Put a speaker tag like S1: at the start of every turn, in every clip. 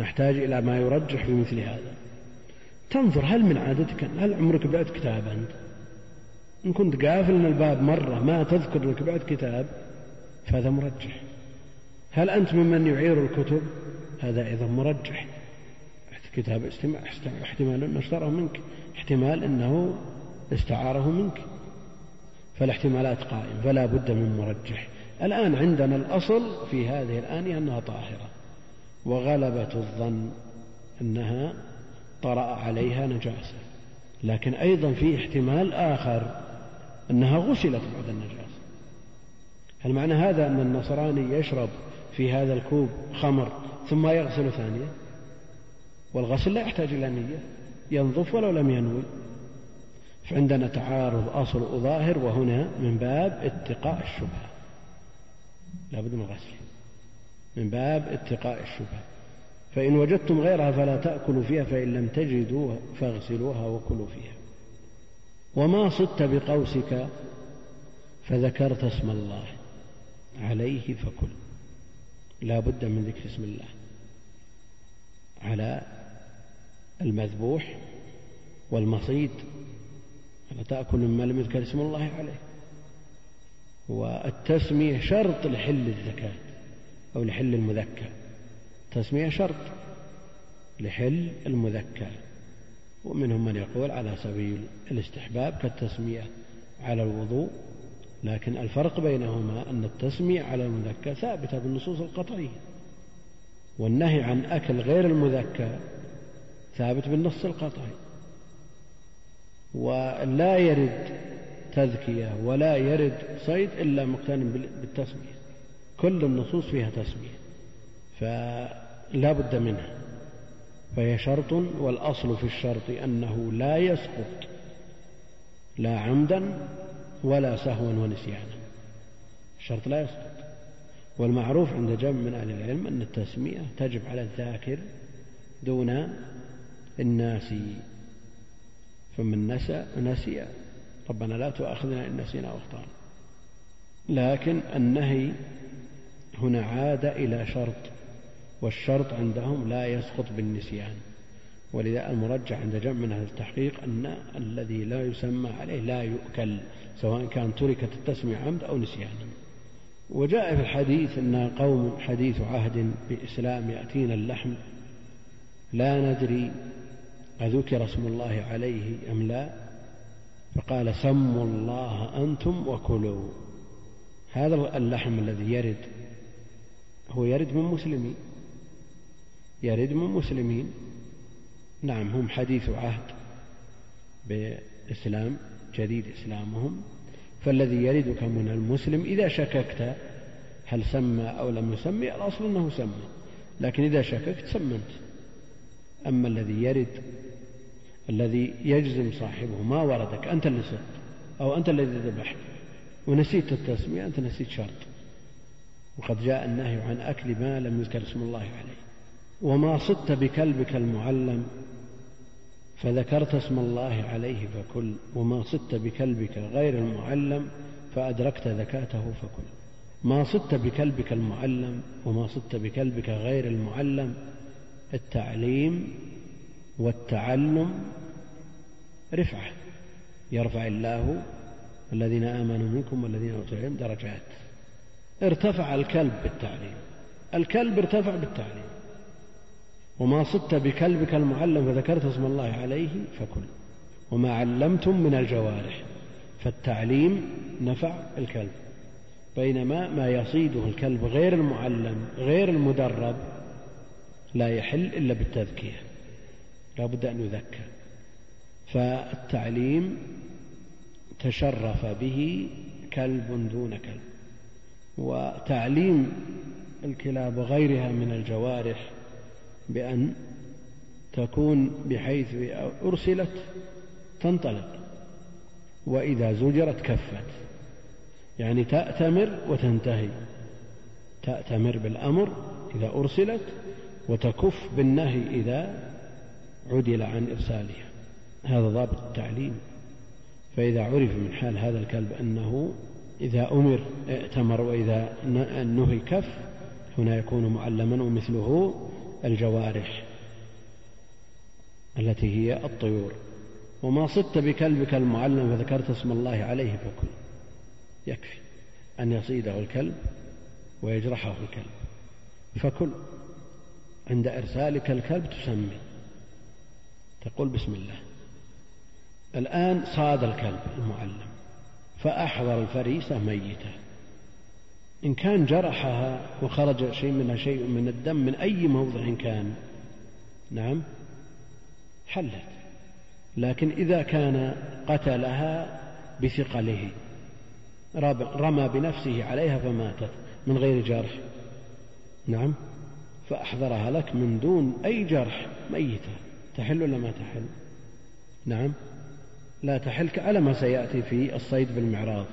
S1: نحتاج إلى ما يرجح في مثل هذا. تنظر هل من عادتك هل عمرك بعت كتاب أنت؟ إن كنت قافل من الباب مرة ما تذكر أنك بعت كتاب فهذا مرجح. هل أنت ممن يعير الكتب؟ هذا أيضا مرجح. كتاب استماع احتمال أنه اشتراه منك. احتمال أنه استعاره منك. فالاحتمالات قائمة فلا بد من مرجح. الآن عندنا الأصل في هذه الآنية أنها طاهرة. وغلبة الظن أنها طرأ عليها نجاسة. لكن أيضا في احتمال آخر أنها غسلت بعد النجاسة. هل معنى هذا أن النصراني يشرب في هذا الكوب خمر ثم يغسل ثانية والغسل لا يحتاج إلى نية ينظف ولو لم ينوي. فعندنا تعارض أصل وظاهر وهنا من باب اتقاء الشبهة. لابد من الغسل من باب اتقاء الشبهة. فإن وجدتم غيرها فلا تأكلوا فيها فإن لم تجدوا فاغسلوها وكلوا فيها. وما صدت بقوسك فذكرت اسم الله عليه فكل. لا بد من ذكر اسم الله على المذبوح والمصيد. فلا تأكل مما لم يذكر اسم الله عليه. والتسمية شرط لحل الزكاة. أو لحل المذكى التسمية شرط. لحل المذكى ومنهم من يقول على سبيل الاستحباب كالتسمية على الوضوء لكن الفرق بينهما أن التسمية على المذكى ثابتة بالنصوص القطعية. والنهي عن أكل غير المذكى ثابت بالنص القطعي. ولا يرد تذكية ولا يرد صيد إلا مقترن بالتسمية. كل النصوص فيها تسمية فلا بد منها. فهي شرط والأصل في الشرط أنه لا يسقط لا عمدا ولا سهوا ونسيانا. الشرط لا يسقط. والمعروف عند جمع من أهل العلم أن التسمية تجب على الذاكر دون الناسي فمن نسى نسي ربنا لا تؤاخذنا إن نسينا وأخطأنا. لكن النهي هنا عاد إلى شرط والشرط عندهم لا يسقط بالنسيان. ولذا المرجح عند جمع من أهل التحقيق أن الذي لا يسمى عليه لا يؤكل سواء كان تركت التسمية عمد أو نسيانا وجاء في الحديث أن قوم حديث عهد بإسلام يأتينا اللحم لا ندري أذكر اسم الله عليه أم لا؟ فقال سموا الله أنتم وكلوا. هذا اللحم الذي يرد هو يرد من مسلمين. يرد من مسلمين. نعم هم حديث عهد بإسلام جديد إسلامهم. فالذي يردك من المسلم إذا شككت هل سمى أو لم يسمي الأصل أنه سمى. لكن إذا شككت سمنت. أما الذي يرد الذي يجزم صاحبه ما وردك أنت اللي صدت أو أنت الذي ذبحت ونسيت التسمية أنت نسيت شرط. وقد جاء النهي عن أكل ما لم يذكر اسم الله عليه. وما صدت بكلبك المعلم فذكرت اسم الله عليه فكل. وما صدت بكلبك غير المعلم فأدركت ذكاته فكل. ما صدت بكلبك المعلم وما صدت بكلبك غير المعلم التعليم والتعلم رفعة. يرفع الله الذين آمنوا منكم والذين أوتوا العلم درجات. ارتفع الكلب بالتعليم. الكلب ارتفع بالتعليم. وما صدت بكلبك المعلم فذكرت اسم الله عليه فكل. وما علمتم من الجوارح فالتعليم نفع الكلب. بينما ما يصيده الكلب غير المعلم غير المدرب لا يحل إلا بالتذكية. لا بد أن يذكر. فالتعليم تشرف به كلب دون كلب. وتعليم الكلاب وغيرها من الجوارح بأن تكون بحيث أرسلت تنطلق وإذا زجرت كفت. يعني تأتمر وتنتهي. تأتمر بالأمر إذا أرسلت وتكف بالنهي إذا عدل عن إرسالها. هذا ضابط التعليم. فإذا عرف من حال هذا الكلب أنه إذا أمر ائتمر وإذا نهي كف هنا يكون معلما ومثله الجوارح التي هي الطيور. وما صدت بكلبك المعلم فذكرت اسم الله عليه فكل يكفي أن يصيده الكلب ويجرحه الكلب. فكل عند إرسالك الكلب تسمي. تقول بسم الله. الآن صاد الكلب المعلم. فأحضر الفريسة ميتة. إن كان جرحها وخرج شيء منها شيء من الدم من أي موضع كان نعم حلت. لكن إذا كان قتلها بثقله رمى بنفسه عليها فماتت من غير جرح. نعم فأحضرها لك من دون أي جرح ميتة. تحل ولا ما تحل؟ نعم. لا تحل على ما سيأتي في الصيد بالمعراض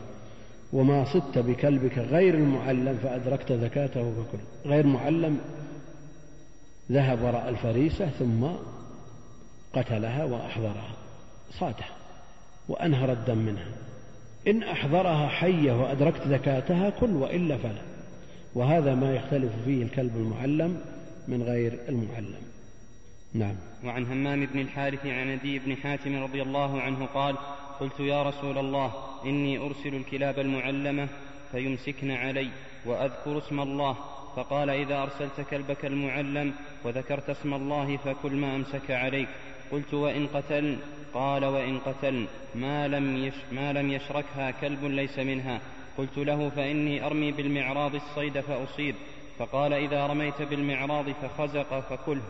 S1: وما صدت بكلبك غير المعلم فأدركت زكاته فكل غير معلم ذهب وراء الفريسة ثم قتلها وأحضرها صادها وأنهر الدم منها إن أحضرها حية وأدركت زكاتها كل وإلا فلا وهذا ما يختلف فيه الكلب المعلم من غير المعلم نعم.
S2: وعن همام بن الحارث عن ندي بن حاتم رضي الله عنه قال قلت يا رسول الله إني أرسل الكلاب المعلمة فيمسكن علي وأذكر اسم الله. فقال إذا أرسلت كلبك المعلم وذكرت اسم الله فكل ما أمسك عليك. قلت وإن قتلن؟ قال وإن قتلن. ما لم, يش ما لم يشركها كلب ليس منها. قلت له فإني أرمي بالمعراض الصيد فأصيب. فقال إذا رميت بالمعراض فخزق فكله.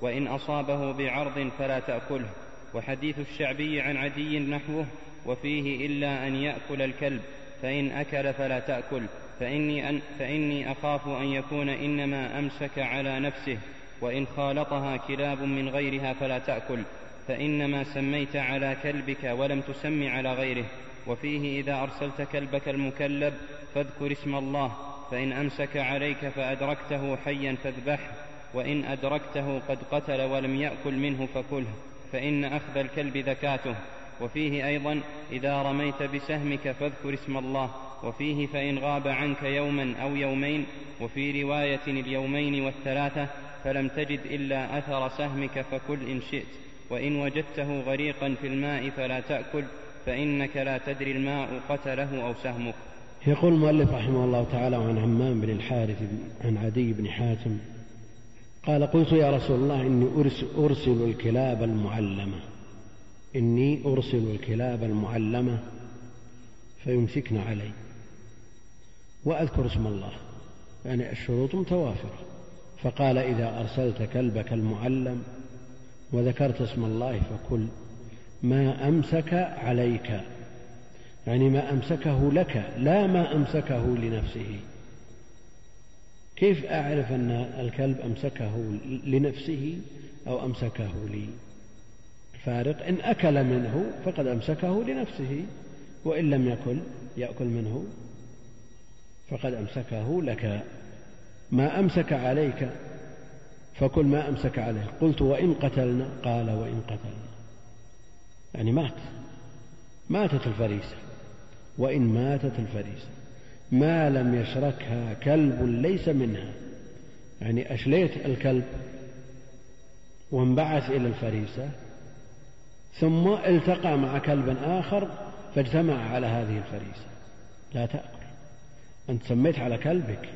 S2: وإن أصابه بعرض فلا تأكله. وحديث الشعبي عن عدي نحوه وفيه إلا أن يأكل الكلب فإن أكل فلا تأكل. فإني, أن فإني أخاف أن يكون إنما أمسك على نفسه وإن خالطها كلاب من غيرها فلا تأكل. فإنما سميت على كلبك ولم تسم على غيره. وفيه إذا أرسلت كلبك المكلب فاذكر اسم الله فإن أمسك عليك فأدركته حيا فاذبحه. وإن أدركته قد قتل ولم يأكل منه فكله فإن أخذ الكلب ذكاته وفيه أيضا إذا رميت بسهمك فاذكر اسم الله. وفيه فإن غاب عنك يوما أو يومين. وفي رواية اليومين والثلاثة فلم تجد إلا أثر سهمك فكل إن شئت. وإن وجدته غريقا في الماء فلا تأكل فإنك لا تدري الماء قتله أو سهمك.
S1: يقول المؤلف رحمه الله تعالى عن عمام بن الحارث عن عدي بن حاتم قال قلت يا رسول الله إني أرسل الكلاب المعلمة. إني أرسل الكلاب المعلمة فيمسكن علي. وأذكر اسم الله. يعني الشروط متوافرة فقال إذا أرسلت كلبك المعلم وذكرت اسم الله فكل ما أمسك عليك. يعني ما أمسكه لك. لا ما أمسكه لنفسه. كيف أعرف أن الكلب أمسكه لنفسه أو أمسكه لي؟ فارق إن أكل منه فقد أمسكه لنفسه وإن لم يكل يأكل منه فقد أمسكه لك. ما أمسك عليك فكل ما أمسك عليه. قلت وإن قتلنا قال وإن قتلنا. يعني مات. ماتت الفريسة. وإن ماتت الفريسة. ما لم يشركها كلب ليس منها. يعني أشليت الكلب وانبعث إلى الفريسة ثم التقى مع كلب آخر فاجتمع على هذه الفريسة. لا تأكل. أنت سميت على كلبك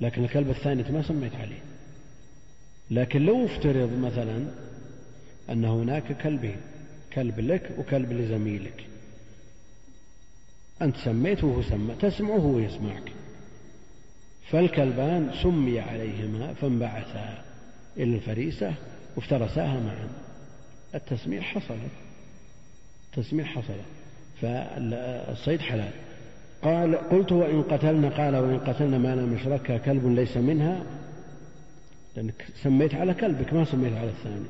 S1: لكن الكلب الثاني ما سميت عليه. لكن لو افترض مثلا أن هناك كلبين كلب لك وكلب لزميلك أنت سميت وهو سمى تسمع وهو يسمعك فالكلبان سمي عليهما فانبعثا إلى الفريسة وافترساها معا التسمية حصلت التسمية حصلت فالصيد حلال. قال قلت وإن قتلنا قال وإن قتلنا ما لم يشركها كلب ليس منها لأنك سميت على كلبك ما سميت على الثاني.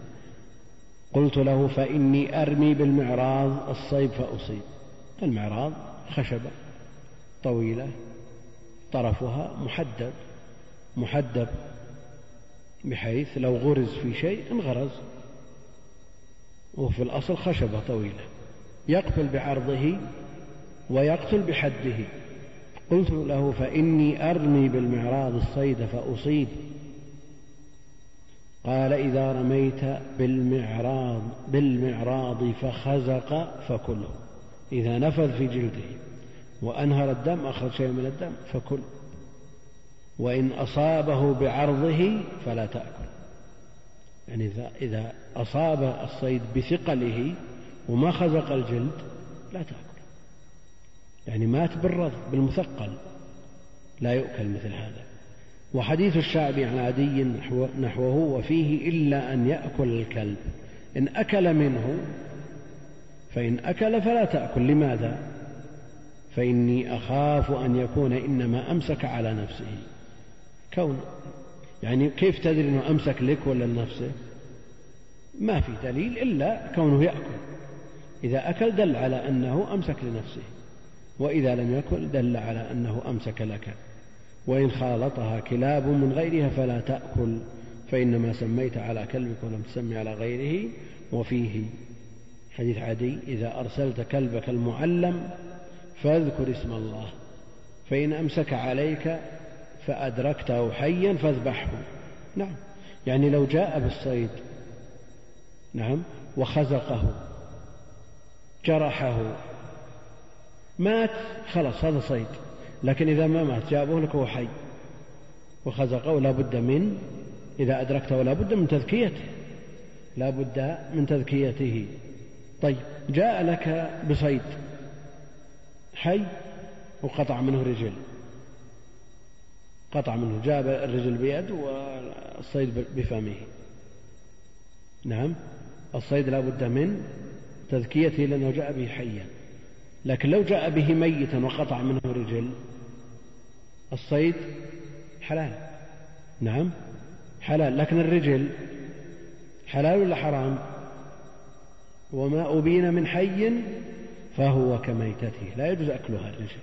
S1: قلت له فإني أرمي بالمعراض الصيد فأصيب. المعراض خشبة طويلة طرفها محدب محدب بحيث لو غرز في شيء انغرز. وفي الأصل خشبة طويلة يقتل بعرضه ويقتل بحده. قلت له فإني أرمي بالمعراض الصيد فأصيب. قال إذا رميت بالمعراض بالمعراض فخزق فكله. إذا نفذ في جلده وأنهر الدم أخرج شيء من الدم فكل. وإن أصابه بعرضه فلا تأكل. يعني إذا أصاب الصيد بثقله وما خزق الجلد لا تأكل. يعني مات بالرض بالمثقل. لا يؤكل مثل هذا. وحديث الشعبي عن عدي نحوه وفيه إلا أن يأكل الكلب. إن أكل منه فإن أكل فلا تأكل. لماذا؟ فإني أخاف أن يكون إنما أمسك على نفسه. كون. يعني كيف تدري أنه أمسك لك ولا لنفسه؟ ما في دليل إلا كونه يأكل. إذا أكل دل على أنه أمسك لنفسه وإذا لم يكن دل على أنه أمسك لك. وإن خالطها كلاب من غيرها فلا تأكل فإنما سميت على كلبك ولم تسمي على غيره وفيه حديث عدي إذا أرسلت كلبك المعلم فاذكر اسم الله فإن أمسك عليك فأدركته حيا فاذبحه. نعم يعني لو جاء بالصيد نعم وخزقه جرحه مات خلاص هذا صيد لكن إذا ما مات جابه لك وهو حي وخزقه لا بد من إذا أدركته لا بد من تذكيته لا بد من تذكيته. طيب جاء لك بصيد حي وقطع منه رجل. قطع منه جاب الرجل بيد والصيد بفمه. نعم الصيد لا بد من تذكيته لأنه جاء به حيا. لكن لو جاء به ميتا وقطع منه رجل الصيد حلال؟ نعم حلال. لكن الرجل حلال ولا حرام؟ وما أبين من حي فهو كميتته. لا يجوز أكلها الرجل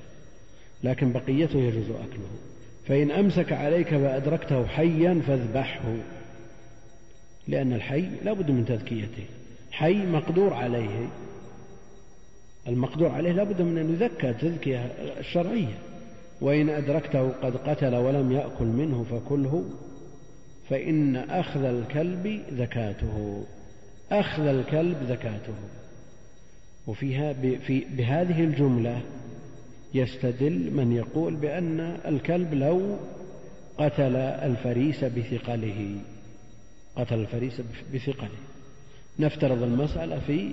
S1: لكن بقيته يجوز أكله. فإن أمسك عليك فأدركته حيا فاذبحه. لأن الحي لا بد من تذكيته. حي مقدور عليه. المقدور عليه لا بد من أن يذكى تذكية الشرعية. وإن أدركته قد قتل ولم يأكل منه فكله. فإن أخذ الكلب زكاته. أخذ الكلب زكاته. وفيها في بهذه الجملة يستدل من يقول بأن الكلب لو قتل الفريس بثقله. قتل الفريس بثقله. نفترض المسألة في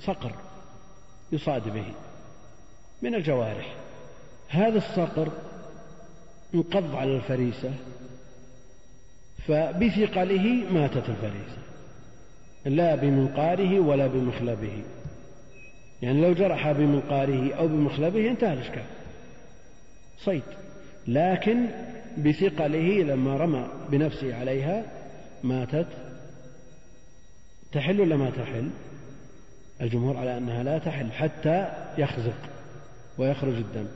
S1: صقر يصاد به من الجوارح. هذا الصقر انقض على الفريسة فبثقله ماتت الفريسة. لا بمنقاره ولا بمخلبه. يعني لو جرح بمنقاره أو بمخلبه انتهى الإشكال. صيد لكن بثقله لما رمى بنفسه عليها ماتت. تحل ولا ما تحل؟ الجمهور على أنها لا تحل حتى يخزق ويخرج الدم.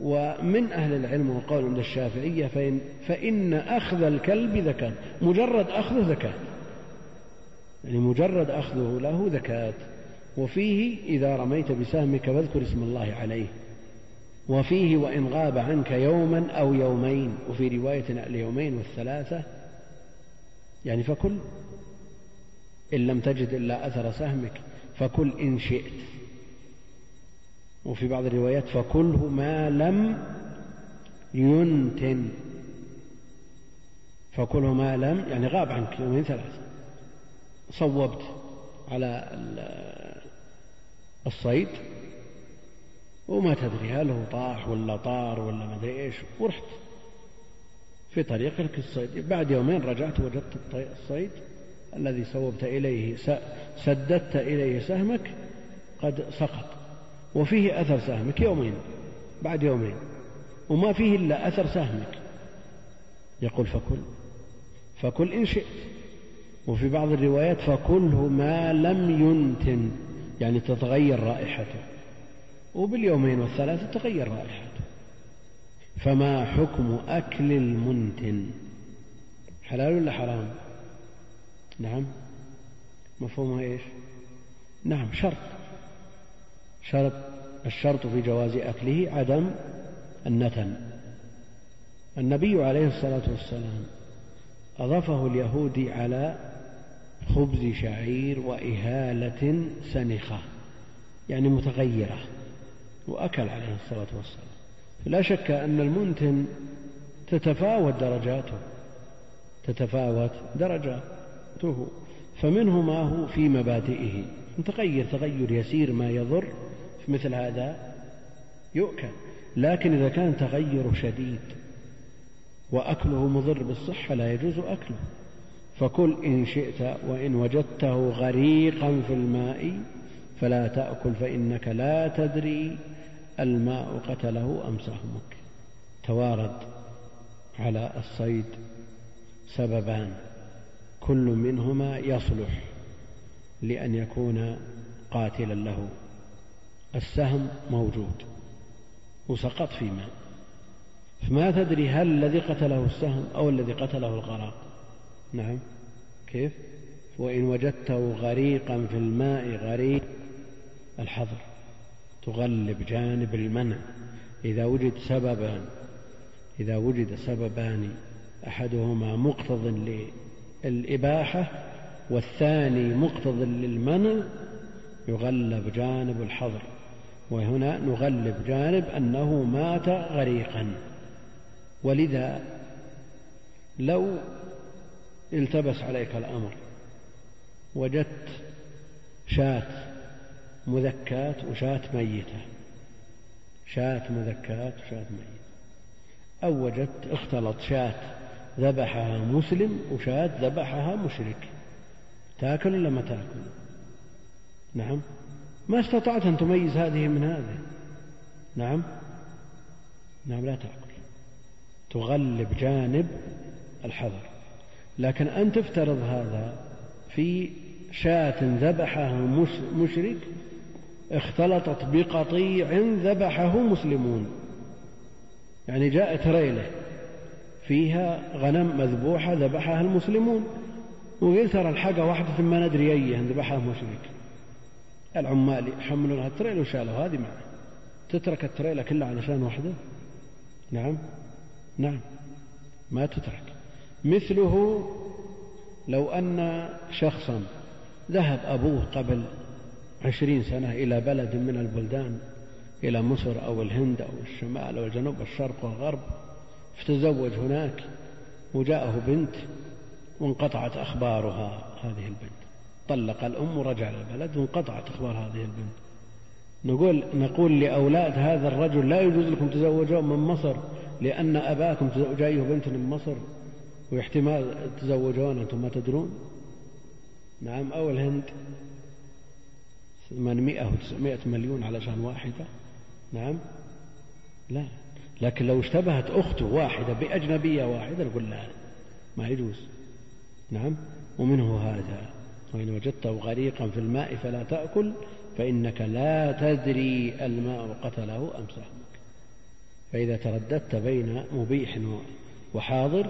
S1: ومن أهل العلم وقول عند الشافعية فإن, فإن أخذ الكلب زكاة مجرد أخذه زكاة يعني مجرد أخذه له زكاة. وفيه إذا رميت بسهمك فاذكر اسم الله عليه. وفيه وإن غاب عنك يوما أو يومين. وفي رواية اليومين والثلاثة يعني فكل إن لم تجد إلا أثر سهمك فكل إن شئت. وفي بعض الروايات فكله ما لم ينتن. فكله ما لم يعني غاب عنك يومين ثلاثة. صوبت على الصيد وما تدري هل هو طاح ولا طار ولا ما أدري إيش ورحت في طريقك الصيد. بعد يومين رجعت وجدت الصيد الذي صوبت إليه سددت إليه سهمك قد سقط وفيه أثر سهمك يومين بعد يومين وما فيه إلا أثر سهمك. يقول فكل فكل إن شئت. وفي بعض الروايات فكله ما لم ينتن يعني تتغير رائحته. وباليومين والثلاثة تتغير رائحته. فما حكم أكل المنتن؟ حلال ولا حرام؟ نعم. مفهومها إيش؟ نعم شرط. شرط الشرط في جواز أكله عدم النتن. النبي عليه الصلاة والسلام أضافه اليهودي على خبز شعير وإهالة سنخة يعني متغيرة وأكل عليه الصلاة والسلام. لا شك أن المنتن تتفاوت درجاته تتفاوت درجاته فمنه ما هو في مبادئه. متغير تغير يسير ما يضر في مثل هذا يؤكل. لكن إذا كان تغير شديد وأكله مضر بالصحة لا يجوز أكله. فكل إن شئت وإن وجدته غريقا في الماء فلا تأكل فإنك لا تدري الماء قتله أم سهمك. توارد على الصيد سببان. كل منهما يصلح لأن يكون قاتلا له. السهم موجود وسقط في ماء. فما تدري هل الذي قتله السهم أو الذي قتله الغرق. نعم. كيف؟ وإن وجدته غريقا في الماء غريق الحظر تغلب جانب المنع. إذا وجد سببان إذا وجد سببان أحدهما مقتض للإباحة والثاني مقتض للمنع يغلب جانب الحظر. وهنا نغلب جانب أنه مات غريقا. ولذا لو التبس عليك الأمر. وجدت شاة مذكاة وشاة ميتة. شاة مذكاة وشاة ميتة. أو وجدت اختلط شاة ذبحها مسلم وشاة ذبحها مشرك. تاكل ولا ما تاكل؟ نعم. ما استطعت أن تميز هذه من هذه. نعم. نعم لا تأكل. تغلب جانب الحذر. لكن أن تفترض هذا في شاة ذبحها مشرك اختلطت بقطيع ذبحه مسلمون. يعني جاء تريلة فيها غنم مذبوحة ذبحها المسلمون. وقلت ترى الحاجة واحدة ما ندري أيها ذبحها مشرك. العمال يحملون لها التريل وشالوا هذه معه. تترك التريلة كلها علشان واحدة؟ نعم. نعم. ما تترك. مثله لو أن شخصا ذهب أبوه قبل عشرين سنة إلى بلد من البلدان إلى مصر أو الهند أو الشمال أو الجنوب الشرق والغرب فتزوج هناك وجاءه بنت وانقطعت أخبارها هذه البنت. طلق الأم ورجع للبلد وانقطعت أخبار هذه البنت. نقول نقول لأولاد هذا الرجل لا يجوز لكم تزوجون من مصر لأن أباكم جاية بنت من مصر. واحتمال تزوجون أنتم ما تدرون؟ نعم أو الهند 800 أو 900 مليون علشان واحدة. نعم لا. لكن لو اشتبهت أخته واحدة بأجنبية واحدة نقول لا ما يجوز. نعم ومنه هذا. وإن وجدته غريقا في الماء فلا تأكل فإنك لا تدري الماء قتله أم سهمك فإذا ترددت بين مبيح وحاضر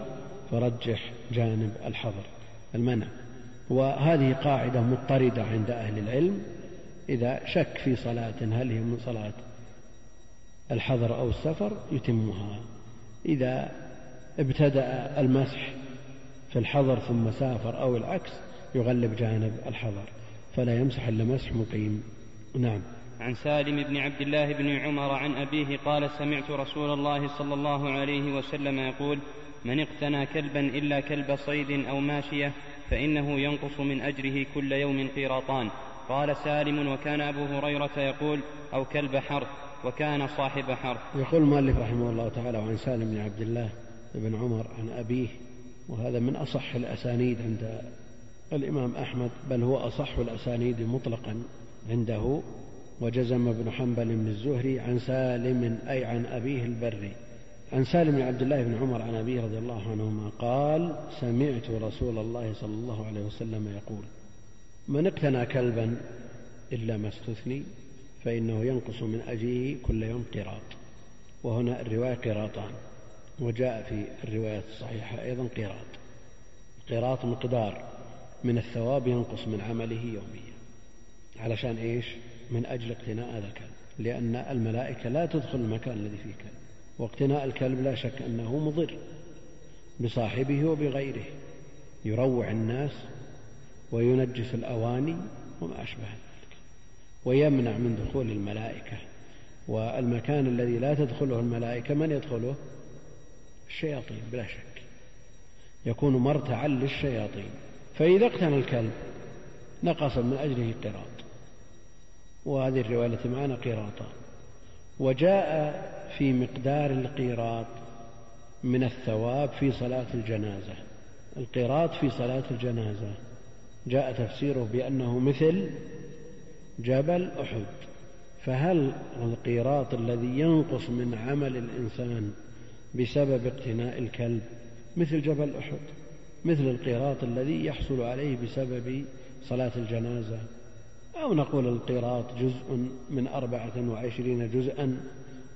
S1: فرجح جانب الحظر المنع. وهذه قاعدة مضطردة عند أهل العلم. إذا شك في صلاة هل هي من صلاة الحظر أو السفر؟ يتمها. إذا ابتدأ المسح في الحظر ثم سافر أو العكس يغلب جانب الحظر. فلا يمسح إلا مسح مقيم. نعم.
S2: عن سالم بن عبد الله بن عمر عن أبيه قال سمعت رسول الله صلى الله عليه وسلم يقول من اقتنى كلبا إلا كلب صيد أو ماشية فإنه ينقص من أجره كل يوم قيراطان. قال سالم وكان أبو هريرة يقول أو كلب حرث وكان صاحب حرث
S1: يقول المؤلف رحمه الله تعالى عن سالم بن عبد الله بن عمر عن أبيه وهذا من أصح الأسانيد عند الإمام أحمد بل هو أصح الأسانيد مطلقا عنده. وجزم ابن حنبل بن الزهري عن سالم أي عن أبيه البري. عن سالم بن عبد الله بن عمر عن أبيه رضي الله عنهما قال سمعت رسول الله صلى الله عليه وسلم يقول من اقتنى كلبا إلا ما استثني فإنه ينقص من أجره كل يوم قراط. وهنا الرواية قراطان وجاء في الرواية الصحيحة أيضا قراط. قراط مقدار من الثواب ينقص من عمله يوميا. علشان إيش؟ من أجل اقتناء هذا الكلب. لأن الملائكة لا تدخل المكان الذي فيه كلب. واقتناء الكلب لا شك أنه مضر بصاحبه وبغيره يروع الناس وينجس الأواني وما أشبه ذلك ويمنع من دخول الملائكة والمكان الذي لا تدخله الملائكة من يدخله؟ الشياطين بلا شك يكون مرتعا للشياطين. فإذا اقتنى الكلب نقص من أجله قراط وهذه الرواية التي معنا قراطان وجاء في مقدار القيراط من الثواب في صلاة الجنازة. القيراط في صلاة الجنازة. جاء تفسيره بأنه مثل جبل أحد. فهل القيراط الذي ينقص من عمل الإنسان بسبب اقتناء الكلب مثل جبل أحد؟ مثل القيراط الذي يحصل عليه بسبب صلاة الجنازة. أو نقول القيراط جزء من أربعة وعشرين جزءا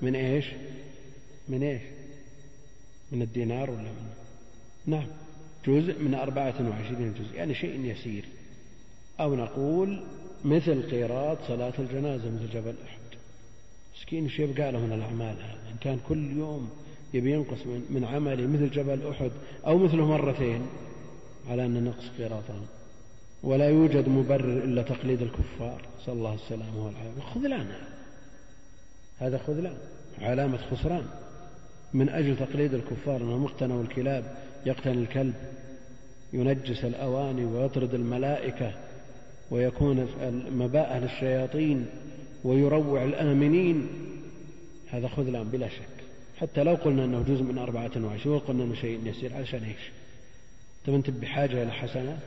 S1: من إيش؟ من إيش؟ من الدينار ولا من؟ نعم. جزء من أربعة وعشرين جزء يعني شيء يسير. أو نقول مثل قيراط صلاة الجنازة مثل جبل أحد. مسكين إيش يبقى له من الأعمال هذا. إن كان كل يوم يبي ينقص من, عمله مثل جبل أحد أو مثله مرتين على أن نقص قيراطان ولا يوجد مبرر إلا تقليد الكفار. نسأل الله السلامة والعافية خذلان هذا خذلان علامة خسران. من أجل تقليد الكفار أنهم اقتنوا الكلاب يقتني الكلب ينجس الأواني ويطرد الملائكة ويكون مباء للشياطين ويروع الآمنين. هذا خذلان بلا شك. حتى لو قلنا أنه جزء من أربعة وعشرين وقلنا أنه شيء يسير علشان إيش؟ طيب أنت بحاجة إلى حسنات؟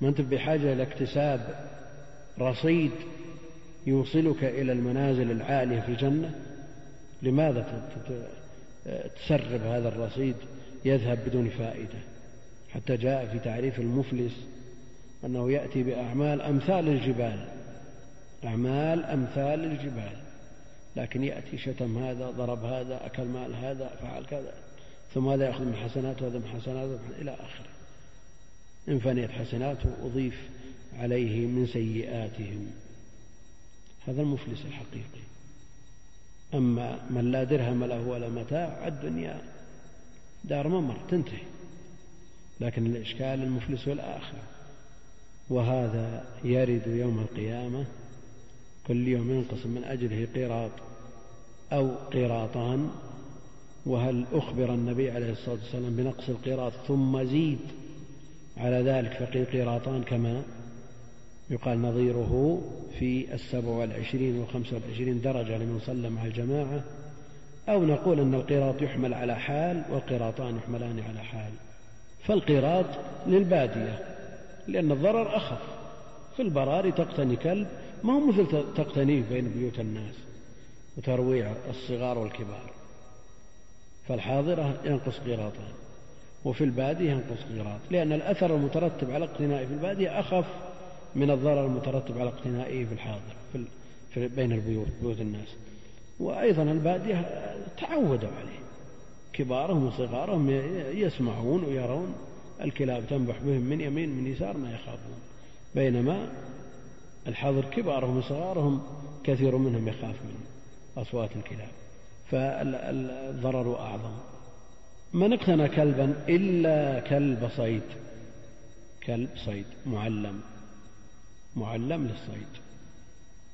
S1: ما أنت بحاجة إلى اكتساب رصيد يوصلك إلى المنازل العالية في الجنة؟ لماذا تسرب هذا الرصيد يذهب بدون فائدة؟ حتى جاء في تعريف المفلس أنه يأتي بأعمال أمثال الجبال. أعمال أمثال الجبال. لكن يأتي شتم هذا ضرب هذا أكل مال هذا فعل كذا. ثم هذا يأخذ من حسناته وهذا من حسناته إلى آخره. إن فنيت حسناته أضيف عليه من سيئاتهم. هذا المفلس الحقيقي. أما من لا درهم له ولا متاع الدنيا دار ممر تنتهي. لكن الإشكال المفلس والآخرة وهذا يرد يوم القيامة كل يوم ينقص من أجله قيراط أو قيراطان. وهل أخبر النبي عليه الصلاة والسلام بنقص القيراط ثم زيد؟ على ذلك فقيل قيراطان كما يقال نظيره في السبع والعشرين والخمسة والعشرين درجة لمن صلى مع الجماعة أو نقول أن القيراط يحمل على حال والقيراطان يحملان على حال. فالقيراط للبادية لأن الضرر أخف. في البراري تقتني كلب ما هو مثل تقتنيه بين بيوت الناس وترويع الصغار والكبار. فالحاضرة ينقص قيراطان وفي البادية ينقص قيراط لأن الأثر المترتب على اقتنائه في البادية أخف. من الضرر المترتب على اقتنائه في الحاضر في, في بين البيوت بيوت الناس. وأيضا البادية تعودوا عليه. كبارهم وصغارهم يسمعون ويرون الكلاب تنبح بهم من يمين من يسار ما يخافون. بينما الحاضر كبارهم وصغارهم كثير منهم يخاف من أصوات الكلاب. فالضرر أعظم. من اقتنى كلبا إلا كلب صيد. كلب صيد معلم. معلم للصيد.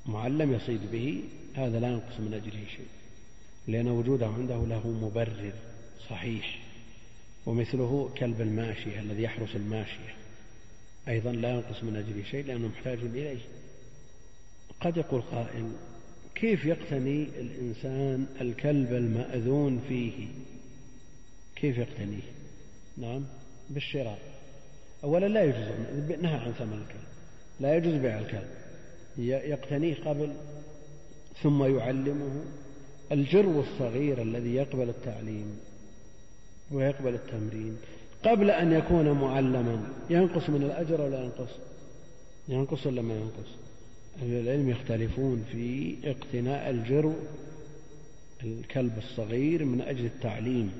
S1: معلم يصيد به هذا لا ينقص من أجره شيء لأن وجوده عنده له مبرر صحيح ومثله كلب الماشية الذي يحرس الماشية أيضا لا ينقص من أجره شيء لأنه محتاج إليه. قد يقول قائل كيف يقتني الإنسان الكلب المأذون فيه؟ كيف يقتنيه؟ نعم بالشراء. أولا لا يجوز نهى عن ثمن الكلب. لا يجوز بيع الكلب. يقتنيه قبل ثم يعلمه. الجرو الصغير الذي يقبل التعليم ويقبل التمرين. قبل أن يكون معلما ينقص من الأجر ولا ينقص؟ ينقص ولا ما ينقص؟ أهل العلم يختلفون في اقتناء الجرو الكلب الصغير من أجل التعليم.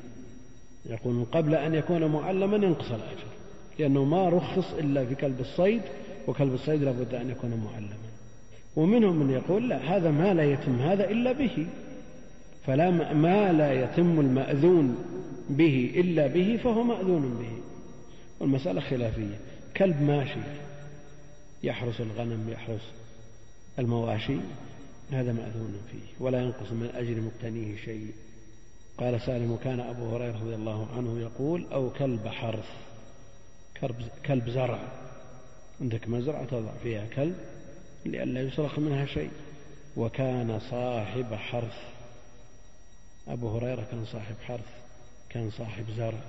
S1: يقول قبل أن يكون معلما ينقص الأجر لأنه ما رخص إلا في كلب الصيد وكلب الصيد لابد أن يكون معلما. ومنهم من يقول لا هذا ما لا يتم هذا إلا به. فلا ما لا يتم المأذون به إلا به فهو مأذون به. والمسألة خلافية. كلب ماشي يحرس الغنم يحرس المواشي هذا مأذون فيه. ولا ينقص من أجر مقتنيه شيء. قال سالم وكان أبو هريرة رضي الله عنه يقول أو كلب حرث كلب زرع. عندك مزرعة تضع فيها كلب لئلا يسرق منها شيء. وكان صاحب حرث. أبو هريرة كان صاحب حرث كان صاحب زرع.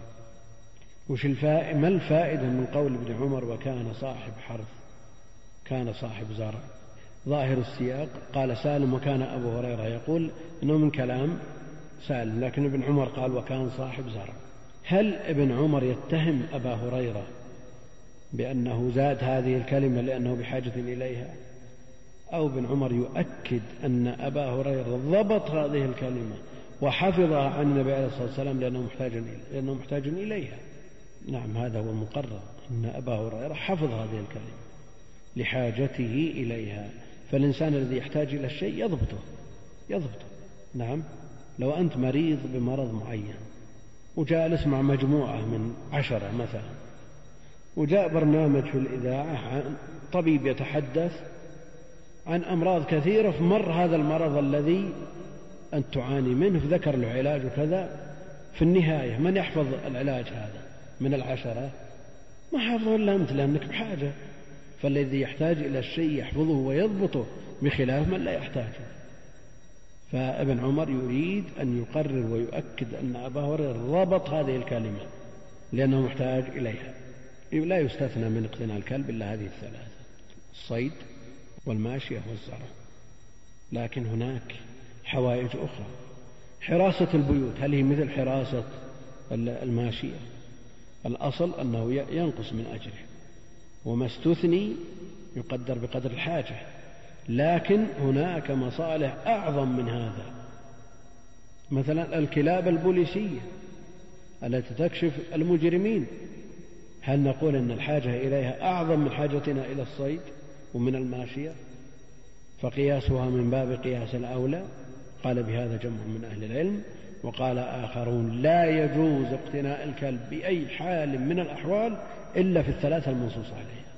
S1: وش الفائدة ما الفائدة من قول ابن عمر وكان صاحب حرث؟ كان صاحب زرع. ظاهر السياق قال سالم وكان أبو هريرة يقول أنه من كلام سالم لكن ابن عمر قال وكان صاحب زرع. هل ابن عمر يتهم أبا هريرة بأنه زاد هذه الكلمة لأنه بحاجة إليها. أو ابن عمر يؤكد أن أبا هريرة ضبط هذه الكلمة وحفظها عن النبي عليه الصلاة والسلام لأنه محتاج لأنه محتاج إليها. نعم هذا هو المقرر أن أبا هريرة حفظ هذه الكلمة لحاجته إليها. فالإنسان الذي يحتاج إلى الشيء يضبطه يضبطه. نعم لو أنت مريض بمرض معين وجالس مع مجموعة من عشرة مثلا وجاء برنامج في الإذاعة عن طبيب يتحدث عن أمراض كثيرة فمر هذا المرض الذي أنت تعاني منه فذكر له علاج وكذا. في النهاية من يحفظ العلاج هذا؟ من العشرة؟ ما حفظه إلا أنت لأنك بحاجة. فالذي يحتاج إلى الشيء يحفظه ويضبطه بخلاف من لا يحتاجه. فابن عمر يريد أن يقرر ويؤكد أن أبا هريرة ضبط هذه الكلمة لأنه محتاج إليها. لا يستثنى من اقتناء الكلب إلا هذه الثلاثة الصيد والماشية والزرع. لكن هناك حوائج أخرى. حراسة البيوت هل هي مثل حراسة الماشية؟ الأصل أنه ينقص من أجره وما استثني يقدر بقدر الحاجة. لكن هناك مصالح أعظم من هذا. مثلا الكلاب البوليسية التي تكشف المجرمين. هل نقول أن الحاجة إليها أعظم من حاجتنا إلى الصيد ومن الماشية؟ فقياسها من باب قياس الأولى. قال بهذا جمع من أهل العلم. وقال آخرون لا يجوز اقتناء الكلب بأي حال من الأحوال إلا في الثلاثة المنصوص عليها.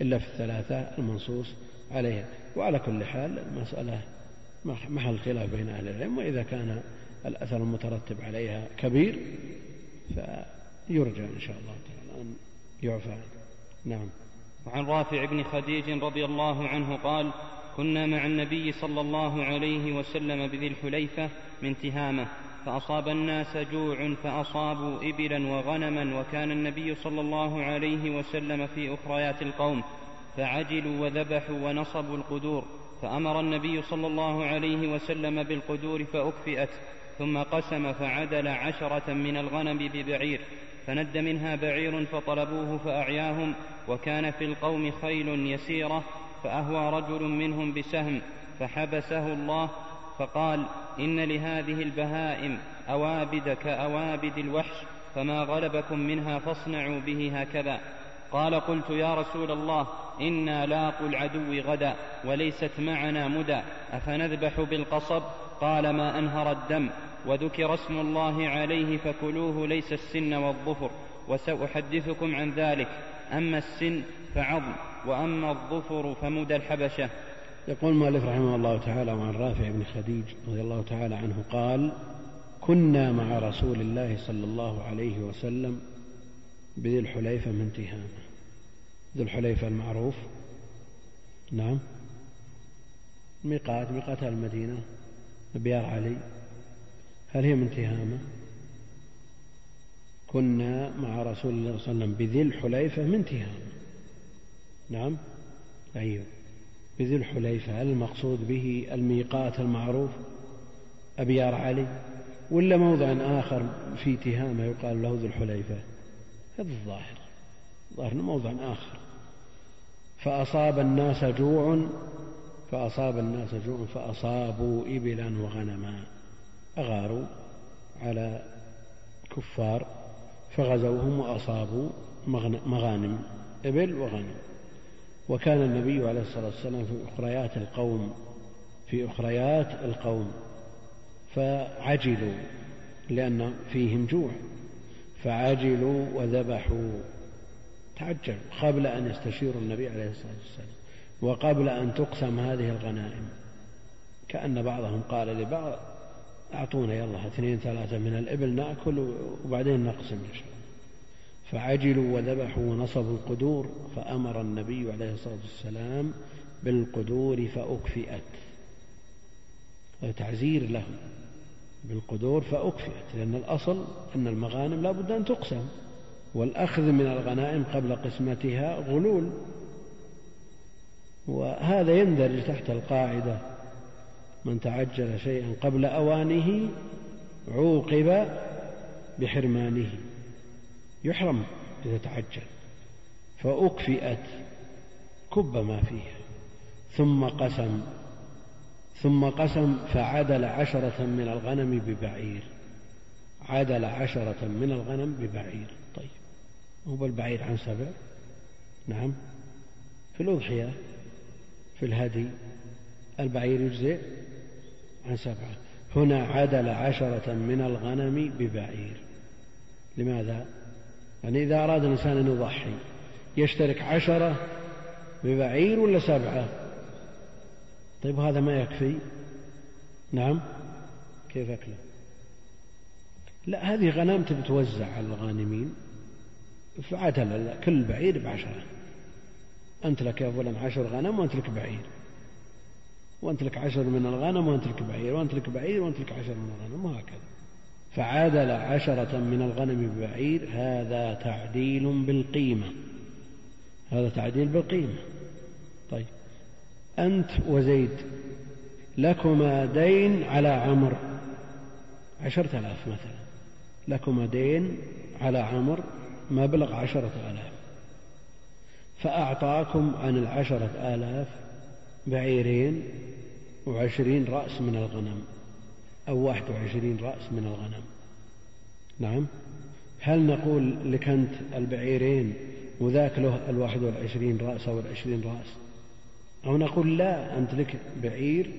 S1: إلا في الثلاثة المنصوص عليها. وعلى كل حال المسألة محل خلاف بين أهل العلم. وإذا كان الأثر المترتب عليها كبير فيرجى إن شاء الله تعالى. يعفى. نعم.
S2: وعن رافع بن خديج رضي الله عنه قال كنا مع النبي صلى الله عليه وسلم بذي الحليفة من تهامة فأصاب الناس جوع فأصابوا إبلا وغنما وكان النبي صلى الله عليه وسلم في أخريات القوم فعجلوا وذبحوا ونصبوا القدور فأمر النبي صلى الله عليه وسلم بالقدور فأكفئت ثم قسم فعدل عشرة من الغنم ببعير فند منها بعير فطلبوه فأعياهم وكان في القوم خيل يسيرة فأهوى رجل منهم بسهم فحبسه الله فقال إن لهذه البهائم أوابد كأوابد الوحش فما غلبكم منها فاصنعوا به هكذا. قال قلت يا رسول الله إنا لاقوا العدو غدا وليست معنا مدى أفنذبح بالقصب؟ قال ما أنهر الدم. وذكر اسم الله عليه فكلوه ليس السن والظفر وسأحدثكم عن ذلك. أما السن فعظم وأما الظفر فمدى الحبشة.
S1: يقول المؤلف رحمه الله تعالى عن رافع بن خديج رضي الله تعالى عنه قال كنا مع رسول الله صلى الله عليه وسلم بذي الحليفة من تهامة ذو الحليفة المعروف. نعم. ميقات ميقات المدينة. بيار علي. هل هي من تهامة كنا مع رسول الله صلى الله عليه وسلم بذي الحليفة من تهامة نعم؟ أيوه. بذي الحليفة هل المقصود به الميقات المعروف. أبيار علي؟ ولا موضع آخر في تهامة يقال له ذو الحليفة؟ هذا الظاهر. ظاهر موضع آخر. فأصاب الناس جوع فأصاب الناس جوع فأصابوا إبلا وغنما. أغاروا على كفار فغزوهم وأصابوا مغانم إبل وغنم. وكان النبي عليه الصلاة والسلام في أخريات القوم في أخريات القوم فعجلوا لأن فيهم جوع. فعجلوا وذبحوا. تعجل قبل أن يستشيروا النبي عليه الصلاة والسلام وقبل أن تقسم هذه الغنائم. كأن بعضهم قال لبعض أعطونا يلا اثنين ثلاثة من الإبل نأكل وبعدين نقسم إن شاء الله. فعجلوا وذبحوا ونصبوا القدور فأمر النبي عليه الصلاة والسلام بالقدور فأكفئت. تعزير لهم بالقدور فأكفئت لأن الأصل أن المغانم لا بد أن تقسم. والأخذ من الغنائم قبل قسمتها غلول. وهذا يندرج تحت القاعدة من تعجل شيئا قبل أوانه عوقب بحرمانه. يحرم إذا تعجل. فأكفئت كب ما فيها. ثم قسم. ثم قسم فعدل عشرة من الغنم ببعير. عدل عشرة من الغنم ببعير. طيب. هو بالبعير عن سبع؟ نعم. في الأضحية في الهدي. البعير يجزئ عن سبعة هنا عدل عشرة من الغنم ببعير. لماذا؟ يعني إذا أراد الإنسان أن يضحي يشترك عشرة ببعير ولا سبعة؟ طيب هذا ما يكفي؟ نعم. كيف أكله لا هذه غنم تبي توزع على الغانمين. فعدل كل بعير بعشرة. أنت لك يا فلان عشر غنم وأنت لك بعير. وأنت لك عشر من الغنم وأنت لك بعير وأنت لك بعير وأنت لك عشر من الغنم وهكذا. فعادل عشرة من الغنم ببعير هذا تعديل بالقيمة. هذا تعديل بالقيمة. طيب. أنت وزيد لكما دين على عمر. عشرة آلاف مثلا. لكما دين على عمر مبلغ عشرة آلاف. فأعطاكم عن العشرة آلاف بعيرين وعشرين رأس من الغنم أو واحد وعشرين رأس من الغنم. نعم. هل نقول لك أنت البعيرين وذاك له الواحد والعشرين رأس أو العشرين رأس؟ أو نقول لا أنت لك بعير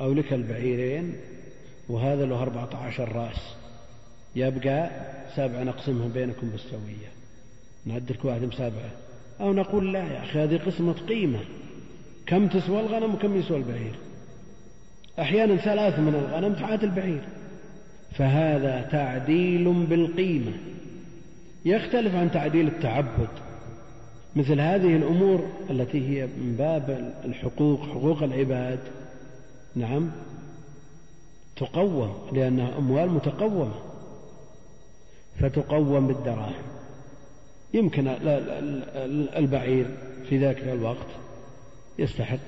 S1: أو لك البعيرين وهذا له أربعة عشر رأس. يبقى سبعة نقسمهم بينكم بالسوية. نعد لك واحد بسبعة أو نقول لا يا أخي هذه قسمة قيمة. كم تسوى الغنم وكم يسوى البعير. أحيانا ثلاث من الغنم تعادل البعير. فهذا تعديل بالقيمة. يختلف عن تعديل التعبد. مثل هذه الأمور التي هي من باب الحقوق حقوق العباد نعم تقوم لأنها أموال متقومة. فتقوم بالدراهم. يمكن البعير في ذاك الوقت يستحق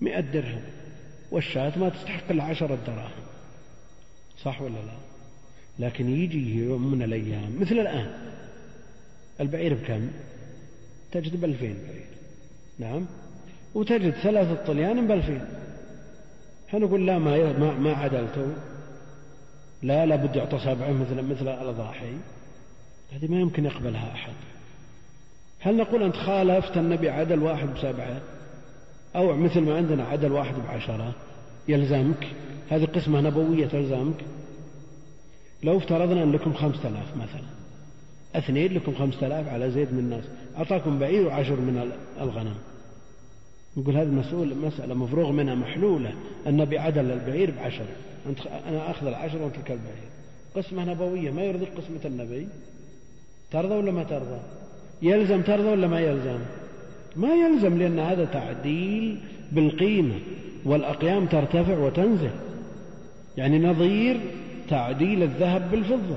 S1: مئة درهم والشاة ما تستحق إلا عشرة دراهم. صح ولا لا؟ لكن يجي يوم من الأيام مثل الآن. البعير بكم؟ تجد بألفين بعير. نعم؟ وتجد ثلاثة طليان بألفين. نقول لا ما ما, ما عدلته لا لابد يعطى سبعة مثل مثل الأضاحي. هذه ما يمكن يقبلها أحد. هل نقول أنت خالفت النبي عدل واحد بسبعة؟ أو مثل ما عندنا عدل واحد بعشرة. يلزمك. هذه قسمة نبوية تلزمك. لو افترضنا أن لكم خمسة آلاف مثلا. اثنين لكم خمسة آلاف على زيد من الناس أعطاكم بعير وعشر من الغنم. نقول هذه مسؤول مسألة مفروغ منها محلولة. النبي عدل البعير بعشر أنت أنا أخذ العشر وأنت البعير. قسمة نبوية. ما يرضي قسمة النبي؟ ترضى ولا ما ترضى؟ يلزم ترضى ولا ما يلزم؟ ما يلزم لأن هذا تعديل بالقيمة والأقيام ترتفع وتنزل. يعني نظير تعديل الذهب بالفضة.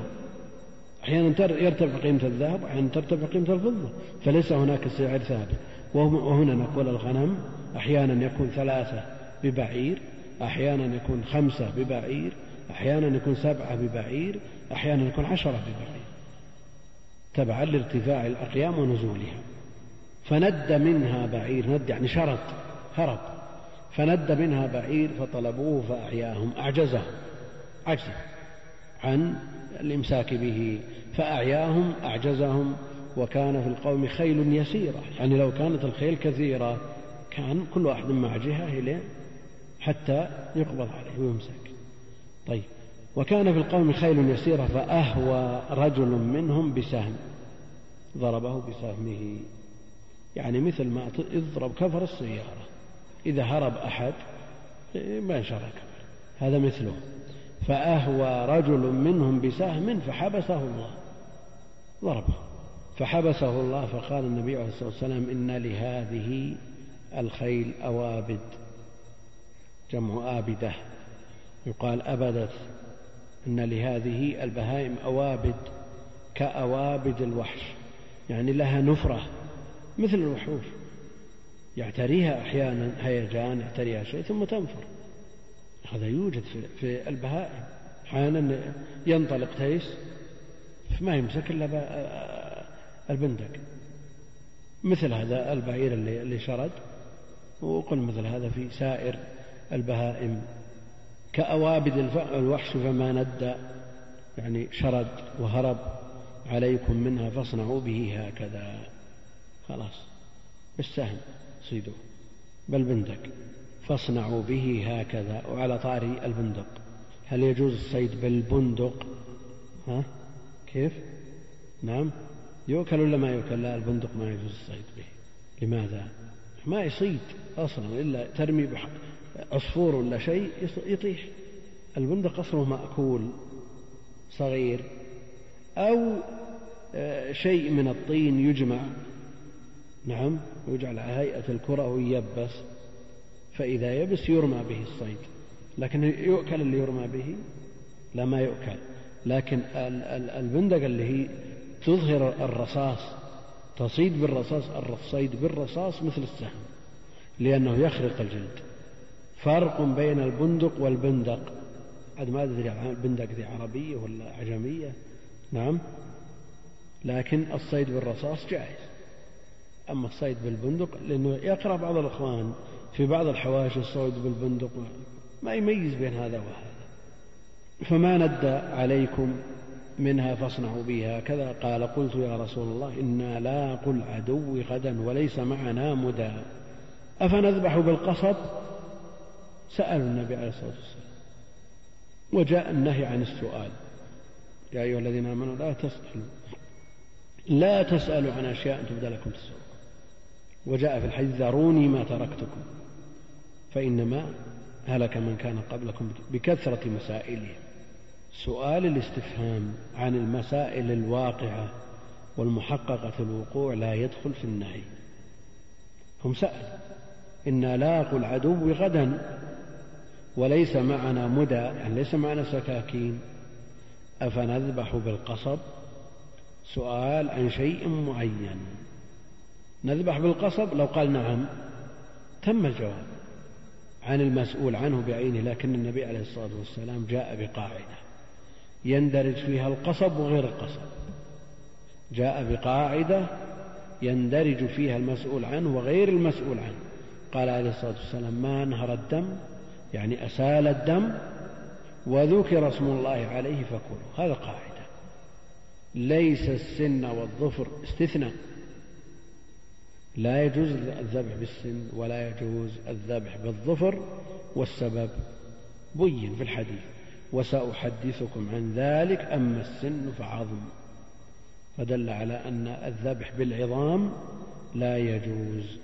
S1: أحيانا يرتفع قيمة الذهب وأحيانا ترتفع قيمة الفضة. فليس هناك سعر ثابت. وهنا نقول الغنم أحيانا يكون ثلاثة ببعير أحيانا يكون خمسة ببعير أحيانا يكون سبعة ببعير أحيانا يكون عشرة ببعير. تبعا لارتفاع الأقيام ونزولها. فند منها بعير ند يعني شرد هرب. فند منها بعير فطلبوه فأعياهم أعجزهم عجز عن الإمساك به. فأعياهم أعجزهم. وكان في القوم خيل يسيرة. يعني لو كانت الخيل كثيرة كان كل واحد مع جهة إليه حتى يقبض عليه ويمسك. طيب. وكان في القوم خيل يسيرة فأهوى رجل منهم بسهم ضربه بسهمه. يعني مثل ما يضرب كفر السيارة إذا هرب أحد ما شرك هذا مثله. فأهوى رجل منهم بسهم فحبسه الله ضربه. فحبسه الله فقال النبي عليه الصلاة والسلام إن لهذه الخيل أوابد جمع آبدة. يقال أبدت. إن لهذه البهائم أوابد كأوابد الوحش يعني لها نفرة مثل الوحوش يعتريها أحيانا هيجان يعتريها شيء ثم تنفر. هذا يوجد في البهائم. أحيانا ينطلق تيس فما يمسك إلا البندق. مثل هذا البعير اللي شرد وقل مثل هذا في سائر البهائم. كأوابد الوحش فما ندى يعني شرد وهرب عليكم منها فاصنعوا به هكذا. خلاص بالسهم صيدوه بالبندق فاصنعوا به هكذا. وعلى طاري البندق. هل يجوز الصيد بالبندق؟ ها؟ كيف؟ نعم. يؤكل ولا ما يؤكل؟ لا البندق ما يجوز الصيد به. لماذا؟ ما يصيد أصلا إلا ترمي عصفور ولا شيء يطيح. البندق أصله مأكول صغير. أو آه، شيء من الطين يجمع. نعم ويجعل على هيئة الكرة وييبس. فإذا يبس يرمى به الصيد. لكن يؤكل اللي يرمى به؟ لا ما يؤكل. لكن البندق اللي هي تظهر الرصاص تصيد بالرصاص الصيد بالرصاص مثل السهم لأنه يخرق الجلد. فرق بين البندق والبندق. عاد ما أدري البندق ذي عربية ولا عجمية؟ نعم. لكن الصيد بالرصاص جائز. أما الصيد بالبندق لأنه يقرأ بعض الإخوان في بعض الحواشي الصيد بالبندق ما يميز بين هذا وهذا. فما ندى عليكم منها فاصنعوا بها. كذا قال قلت يا رسول الله إنا لاقوا العدو غدا وليس معنا مدى. أفنذبح بالقصب؟ سألوا النبي عليه الصلاة والسلام وجاء النهي عن السؤال. يا أيها الذين آمنوا لا تسألوا لا تسألوا عن أشياء تبدى لكم تسألوا. وجاء في الحديث ذروني ما تركتكم فإنما هلك من كان قبلكم بكثرة مسائلهم سؤال الاستفهام عن المسائل الواقعة والمحققة الوقوع لا يدخل في النهي. هم سألوا إنا لاقوا العدو غدا. وليس معنا مدى يعني ليس معنا سكاكين. أفنذبح بالقصب؟ سؤال عن شيء معين. نذبح بالقصب؟ لو قال نعم. تم الجواب. عن المسؤول عنه بعينه لكن النبي عليه الصلاة والسلام جاء بقاعدة. يندرج فيها القصب وغير القصب. جاء بقاعدة يندرج فيها المسؤول عنه وغير المسؤول عنه. قال عليه الصلاة والسلام ما نهر الدم؟ يعني أسال الدم وذكر اسم الله عليه فكلوا. هذا قاعدة. ليس السن والظفر استثناء لا يجوز الذبح بالسن ولا يجوز الذبح بالظفر والسبب. بين في الحديث وسأحدثكم عن ذلك. أما السن فعظم. فدل على أن الذبح بالعظام لا يجوز.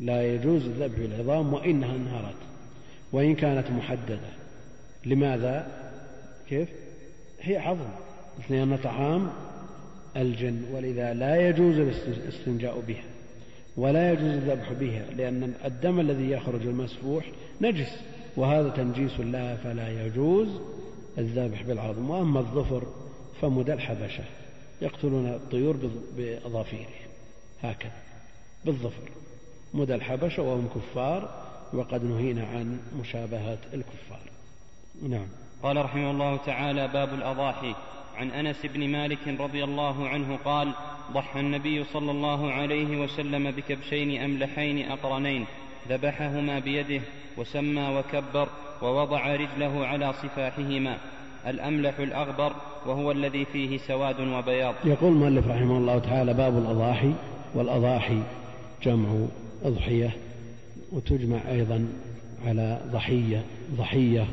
S1: لا يجوز الذبح بالعظام وإنها انهرت. وإن كانت محددة لماذا؟ كيف؟ هي عظم لأن طعام الجن ولذا لا يجوز الاستنجاء بها ولا يجوز الذبح بها لأن الدم الذي يخرج المسفوح نجس وهذا تنجيس لها فلا يجوز الذبح بالعظم وأما الظفر فمدى الحبشة يقتلون الطيور بأظافيرهم هكذا بالظفر مدى الحبشة وهم كفار وقد نهينا عن مشابهة الكفار. نعم.
S2: قال رحمه الله تعالى باب الأضاحي. عن أنس بن مالك رضي الله عنه قال ضحى النبي صلى الله عليه وسلم بكبشين أملحين أقرنين ذبحهما بيده وسمى وكبر ووضع رجله على صفاحهما. الأملح الأغبر وهو الذي فيه سواد وبياض.
S1: يقول المؤلف رحمه الله تعالى باب الأضاحي والأضاحي جمع أضحية وتجمع أيضا على ضحية ضحية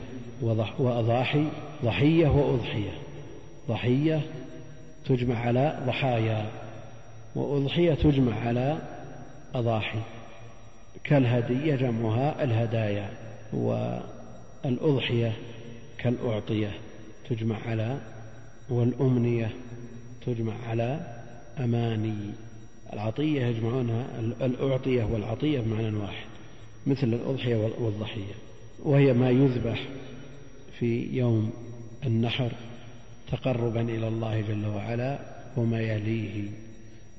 S1: وأضاحي ضحية وأضحية. ضحية تجمع على ضحايا وأضحية تجمع على أضاحي. كالهدية جمعها الهدايا والأضحية كالأعطية تجمع على والأمنية تجمع على أماني. العطية يجمعونها الأعطية والعطية بمعنى واحد. مثل الأضحية والضحية وهي ما يذبح في يوم النحر تقربا إلى الله جل وعلا وما يليه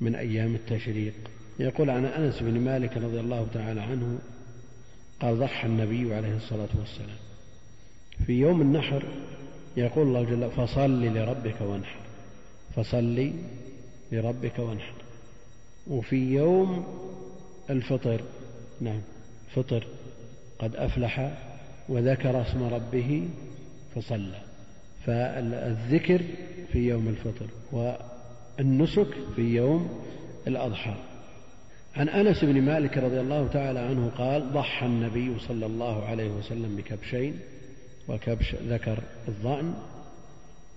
S1: من أيام التشريق. يقول عن أنس بن مالك رضي الله تعالى عنه قال ضحى النبي عليه الصلاة والسلام. في يوم النحر يقول الله جل فصل لربك وانحر فصل لربك وانحر. وفي يوم الفطر نعم فطر قد أفلح وذكر اسم ربه فصلى. فالذكر في يوم الفطر والنسك في يوم الأضحى. عن أنس بن مالك رضي الله تعالى عنه قال ضحى النبي صلى الله عليه وسلم بكبشين وكبش ذكر الظأن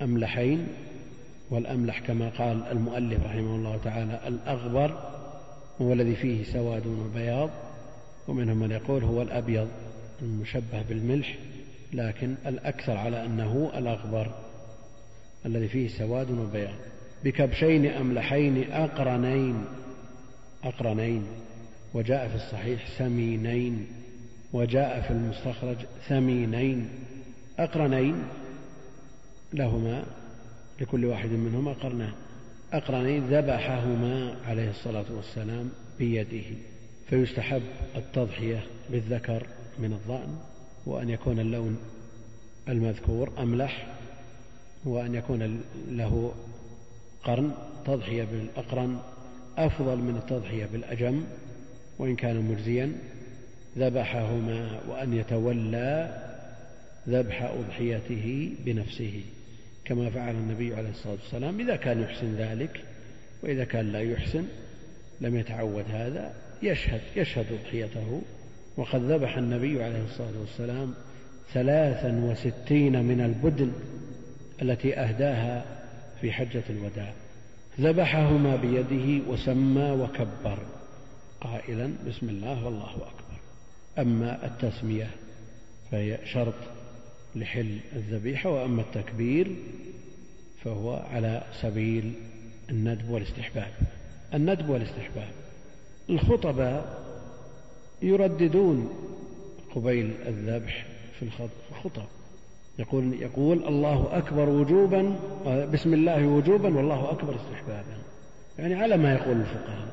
S1: أملحين والأملح كما قال المؤلف رحمه الله تعالى الأغبر هو الذي فيه سواد وبياض. ومنهم من يقول هو الأبيض المشبه بالملح لكن الأكثر على أنه الأغبر الذي فيه سواد وبياض بكبشين أملحين أقرنين أقرنين وجاء في الصحيح سمينين وجاء في المستخرج ثمينين أقرنين لهما لكل واحد منهما قرنان أقرنين ذبحهما عليه الصلاة والسلام بيده. فيستحب التضحية بالذكر من الظأن وأن يكون اللون المذكور أملح وأن يكون له قرن تضحية بالأقرن أفضل من التضحية بالأجم وإن كان مجزيا ذبحهما وأن يتولى ذبح أضحيته بنفسه كما فعل النبي عليه الصلاة والسلام. إذا كان يحسن ذلك وإذا كان لا يحسن لم يتعود هذا. يشهد يشهد أضحيته وقد ذبح النبي عليه الصلاة والسلام ثلاثا وستين من البدن التي أهداها في حجة الوداع. ذبحهما بيده وسمى وكبر قائلا بسم الله والله أكبر. أما التسمية فهي شرط لحل الذبيحة وأما التكبير فهو على سبيل الندب والاستحباب. الندب والاستحباب. الخطباء يرددون قبيل الذبح في الخطب. يقول يقول الله أكبر وجوبا بسم الله وجوبا والله أكبر استحبابا. يعني على ما يقول الفقهاء.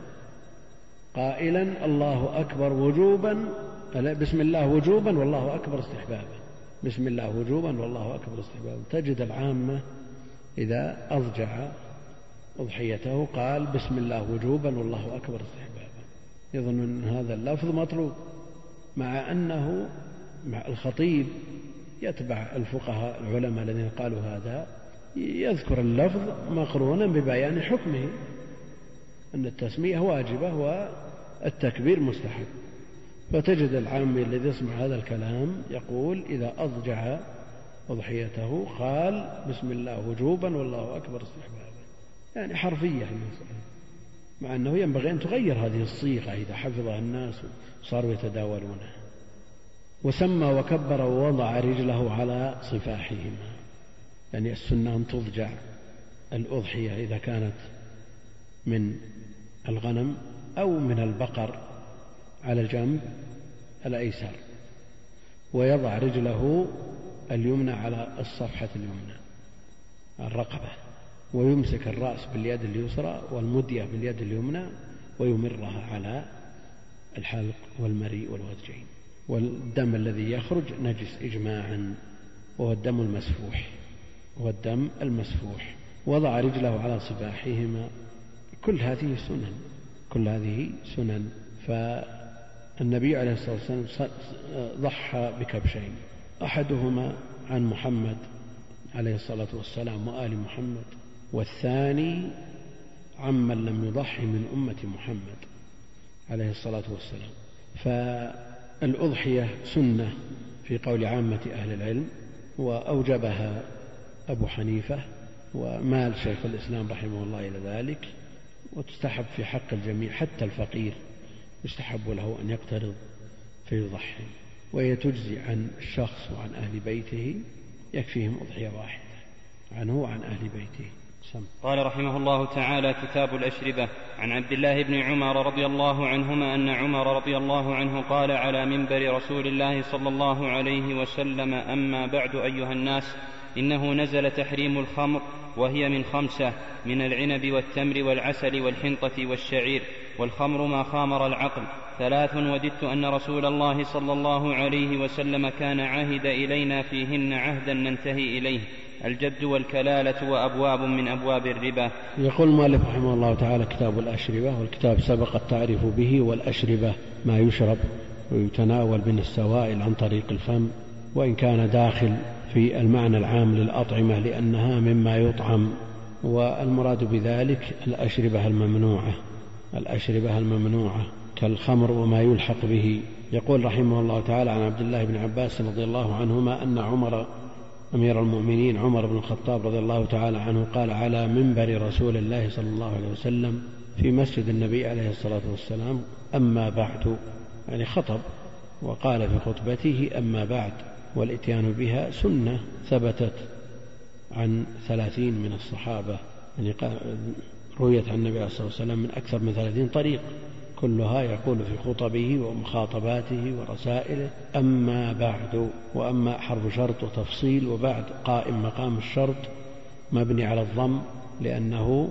S1: قائلا الله أكبر وجوبا بسم الله وجوبا والله أكبر استحبابا. بسم الله وجوبا والله أكبر استحبابا. تجد العامة إذا أضجع أضحيته قال بسم الله وجوبا والله أكبر استحبابا. يظن أن هذا اللفظ مطلوب مع أنه مع الخطيب يتبع الفقهاء العلماء الذين قالوا هذا يذكر اللفظ مقرونا ببيان حكمه أن التسمية واجبة والتكبير مستحب. فتجد العامي الذي يسمع هذا الكلام يقول إذا أضجع أضحيته قال بسم الله وجوبا والله أكبر استحبابا. يعني حرفية المسألة مع أنه ينبغي أن تغير هذه الصيغة إذا حفظها الناس وصاروا يتداولونها وسمى وكبر ووضع رجله على صفاحهما. يعني السنة أن تضجع الأضحية إذا كانت من الغنم أو من البقر على الجنب الأيسر. ويضع رجله اليمنى على الصفحة اليمنى الرقبة. ويمسك الرأس باليد اليسرى والمدية باليد اليمنى ويمرها على الحلق والمريء والوجهين. والدم الذي يخرج نجس إجماعا وهو الدم المسفوح هو الدم المسفوح. وضع رجله على صباحهما. كل هذه سنن كل هذه سنن. فالنبي عليه الصلاة والسلام ضحى بكبشين. أحدهما عن محمد عليه الصلاة والسلام وآل محمد. والثاني عمن لم يضحي من أمة محمد عليه الصلاة والسلام فالأضحية سنة في قول عامة أهل العلم وأوجبها أبو حنيفة ومال شيخ الإسلام رحمه الله إلى ذلك وتستحب في حق الجميع حتى الفقير يستحب له أن يقترض فيضحي وهي تجزي عن الشخص وعن أهل بيته يكفيهم أضحية واحدة عنه وعن أهل بيته.
S2: قال رحمه الله تعالى كتاب الأشربة. عن عبد الله بن عمر رضي الله عنهما أن عمر رضي الله عنه قال على منبر رسول الله صلى الله عليه وسلم أما بعد أيها الناس إنه نزل تحريم الخمر وهي من خمسة من العنب والتمر والعسل والحنطة والشعير والخمر ما خامر العقل. ثلاث وددت أن رسول الله صلى الله عليه وسلم كان عهد إلينا فيهن عهدا ننتهي إليه. الجد والكلالة وأبواب من أبواب الربا.
S1: يقول المؤلف رحمه الله تعالى كتاب الأشربة والكتاب سبق التعريف به والأشربة ما يشرب ويتناول من السوائل عن طريق الفم وإن كان داخل في المعنى العام للأطعمة لأنها مما يطعم. والمراد بذلك الأشربة الممنوعة. الأشربة الممنوعة كالخمر وما يلحق به. يقول رحمه الله تعالى عن عبد الله بن عباس رضي الله عنهما أن عمر أمير المؤمنين عمر بن الخطاب رضي الله تعالى عنه قال على منبر رسول الله صلى الله عليه وسلم في مسجد النبي عليه الصلاة والسلام أما بعد يعني خطب وقال في خطبته أما بعد والإتيان بها سنة ثبتت عن ثلاثين من الصحابة يعني رويت عن النبي عليه الصلاة والسلام من أكثر من ثلاثين طريق. كلها يقول في خطبه ومخاطباته ورسائله. أما بعد وأما حرف شرط وتفصيل وبعد قائم مقام الشرط مبني على الضم لأنه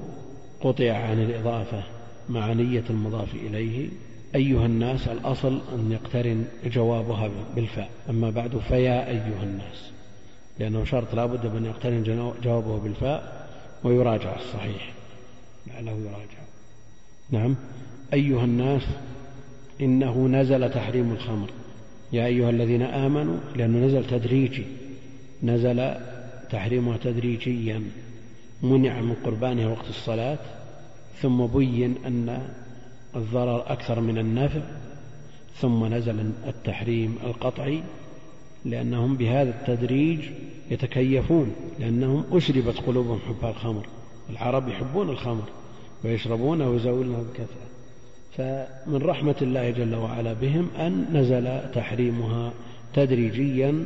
S1: قطع عن الإضافة مع نية المضاف إليه. أيها الناس الأصل أن يقترن جوابها بالفاء. أما بعد فيا أيها الناس. لأنه شرط لا بد من يقترن جوابه بالفاء ويراجع الصحيح. لعله يراجع. نعم. أيها الناس إنه نزل تحريم الخمر. يا أيها الذين آمنوا لأنه نزل تدريجي. نزل تحريمها تدريجيا. منع من قربانها وقت الصلاة. ثم بين أن الضرر أكثر من النفع. ثم نزل التحريم القطعي لأنهم بهذا التدريج يتكيفون لأنهم أشربت قلوبهم حب الخمر. العرب يحبون الخمر ويشربونه ويزاولونه بكثرة. فمن رحمة الله جل وعلا بهم أن نزل تحريمها تدريجيا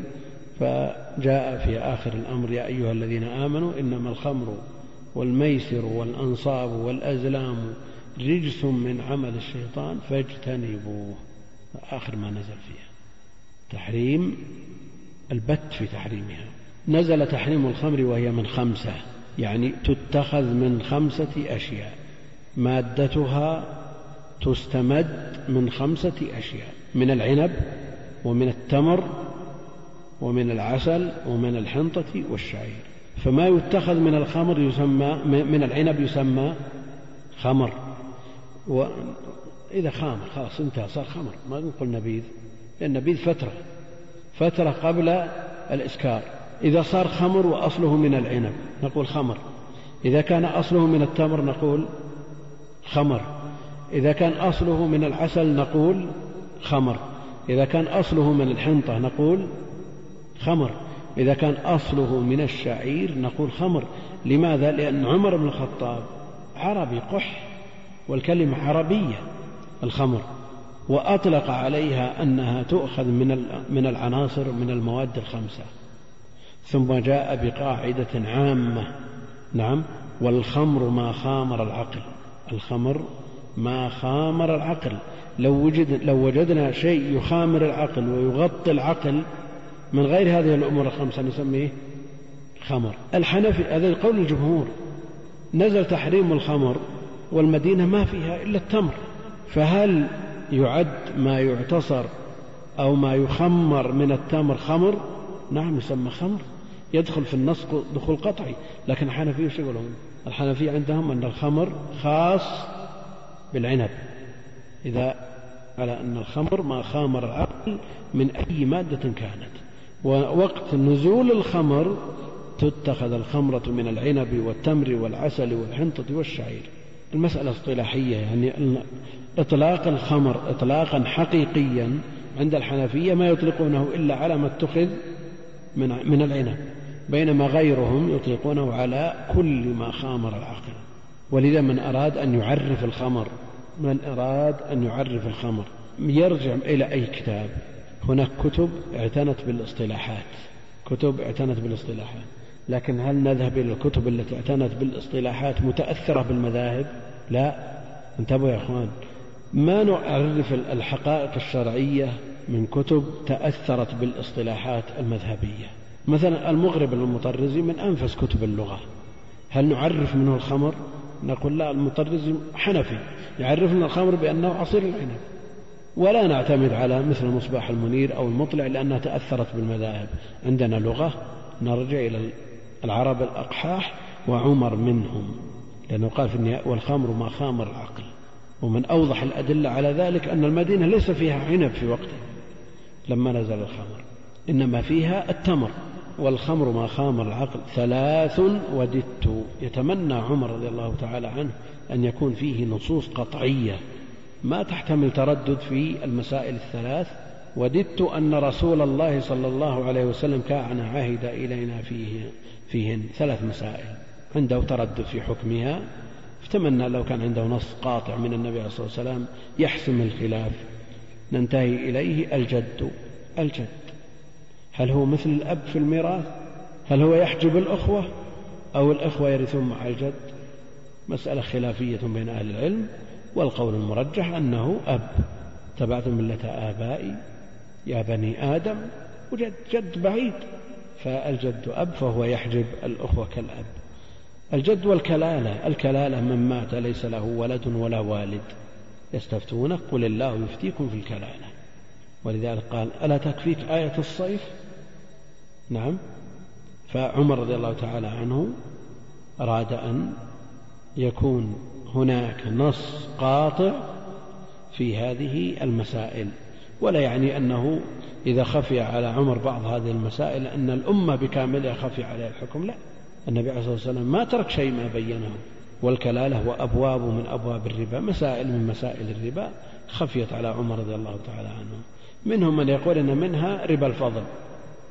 S1: فجاء في آخر الأمر يا أيها الذين آمنوا إنما الخمر والميسر والأنصاب والأزلام رجس من عمل الشيطان فاجتنبوه. آخر ما نزل فيها. تحريم البت في تحريمها. نزل تحريم الخمر وهي من خمسة يعني تتخذ من خمسة أشياء. مادتها تستمد من خمسة أشياء من العنب ومن التمر ومن العسل ومن الحنطة والشعير. فما يتخذ من الخمر يسمى من العنب يسمى خمر. وإذا خامر خلاص انتهى صار خمر. ما نقول نبيذ لأن نبيذ فترة فترة قبل الإسكار. إذا صار خمر وأصله من العنب نقول خمر. إذا كان أصله من التمر نقول خمر. إذا كان أصله من العسل نقول خمر. إذا كان أصله من الحنطة نقول خمر. إذا كان أصله من الشعير نقول خمر. لماذا؟ لأن عمر بن الخطاب عربي قح والكلمة عربية الخمر. وأطلق عليها أنها تؤخذ من من العناصر من المواد الخمسة. ثم جاء بقاعدة عامة. نعم. والخمر ما خامر العقل. الخمر ما خامر العقل. لو, وجد لو وجدنا شيء يخامر العقل ويغطي العقل من غير هذه الأمور الخمسة نسميه خمر. الحنفي هذا قول الجمهور. نزل تحريم الخمر والمدينة ما فيها إلا التمر. فهل يعد ما يعتصر أو ما يخمر من التمر خمر؟ نعم يسمى خمر. يدخل في النص دخول قطعي. لكن الحنفية وش يقولون؟ الحنفية عندهم أن الخمر خاص بالعنب. إذا على أن الخمر ما خامر العقل من أي مادة كانت. ووقت نزول الخمر تتخذ الخمرة من العنب والتمر والعسل والحنطة والشعير. المسألة اصطلاحية يعني إطلاق الخمر إطلاقا حقيقيا عند الحنفية ما يطلقونه إلا على ما اتخذ من من العنب بينما غيرهم يطلقونه على كل ما خامر العقل. ولذا من أراد أن يعرف الخمر من أراد أن يعرف الخمر. يرجع إلى أي كتاب؟ هناك كتب اعتنت بالاصطلاحات. كتب اعتنت بالاصطلاحات. لكن هل نذهب إلى الكتب التي اعتنت بالاصطلاحات متأثرة بالمذاهب؟ لا. انتبهوا يا أخوان. ما نعرف الحقائق الشرعية من كتب تأثرت بالاصطلاحات المذهبية؟ مثلا المغرب المطرزي من أنفس كتب اللغة. هل نعرف منه الخمر؟ نقول لا المطرزي حنفي يعرفنا الخمر بأنه عصير العنب. ولا نعتمد على مثل مصباح المنير أو المطلع لأنها تأثرت بالمذاهب. عندنا لغة نرجع إلى العرب الأقحاح وعمر منهم لأنه قال في النهاية والخمر ما خامر العقل. ومن أوضح الأدلة على ذلك أن المدينة ليس فيها عنب في وقته لما نزل الخمر إنما فيها التمر. والخمر ما خامر العقل. ثلاث وددت. يتمنى عمر رضي الله تعالى عنه أن يكون فيه نصوص قطعية ما تحتمل تردد في المسائل الثلاث. وددت أن رسول الله صلى الله عليه وسلم كان عهد إلينا فيه فيهن ثلاث مسائل عنده تردد في حكمها. فتمنى لو كان عنده نص قاطع من النبي عليه الصلاة والسلام يحسم الخلاف. ننتهي إليه. الجد. الجد. هل هو مثل الأب في الميراث؟ هل هو يحجب الأخوة؟ أو الأخوة يرثون مع الجد؟ مسألة خلافية بين أهل العلم والقول المرجح أنه أب. تبعتم ملة آبائي يا بني آدم وجد جد بعيد فالجد أب فهو يحجب الأخوة كالأب. الجد والكلالة الكلالة من مات ليس له ولد ولا والد. يستفتونك قل الله يفتيكم في الكلالة. ولذلك قال ألا تكفيك آية الصيف؟ نعم. فعمر رضي الله تعالى عنه أراد أن يكون هناك نص قاطع في هذه المسائل ولا يعني أنه إذا خفي على عمر بعض هذه المسائل أن الأمة بكاملها خفي عليها الحكم لا. النبي عليه الصلاة والسلام ما ترك شيء ما بينه. والكلالة وأبواب من أبواب الربا مسائل من مسائل الربا خفيت على عمر رضي الله تعالى عنه. منهم من يقول أن منها ربا الفضل.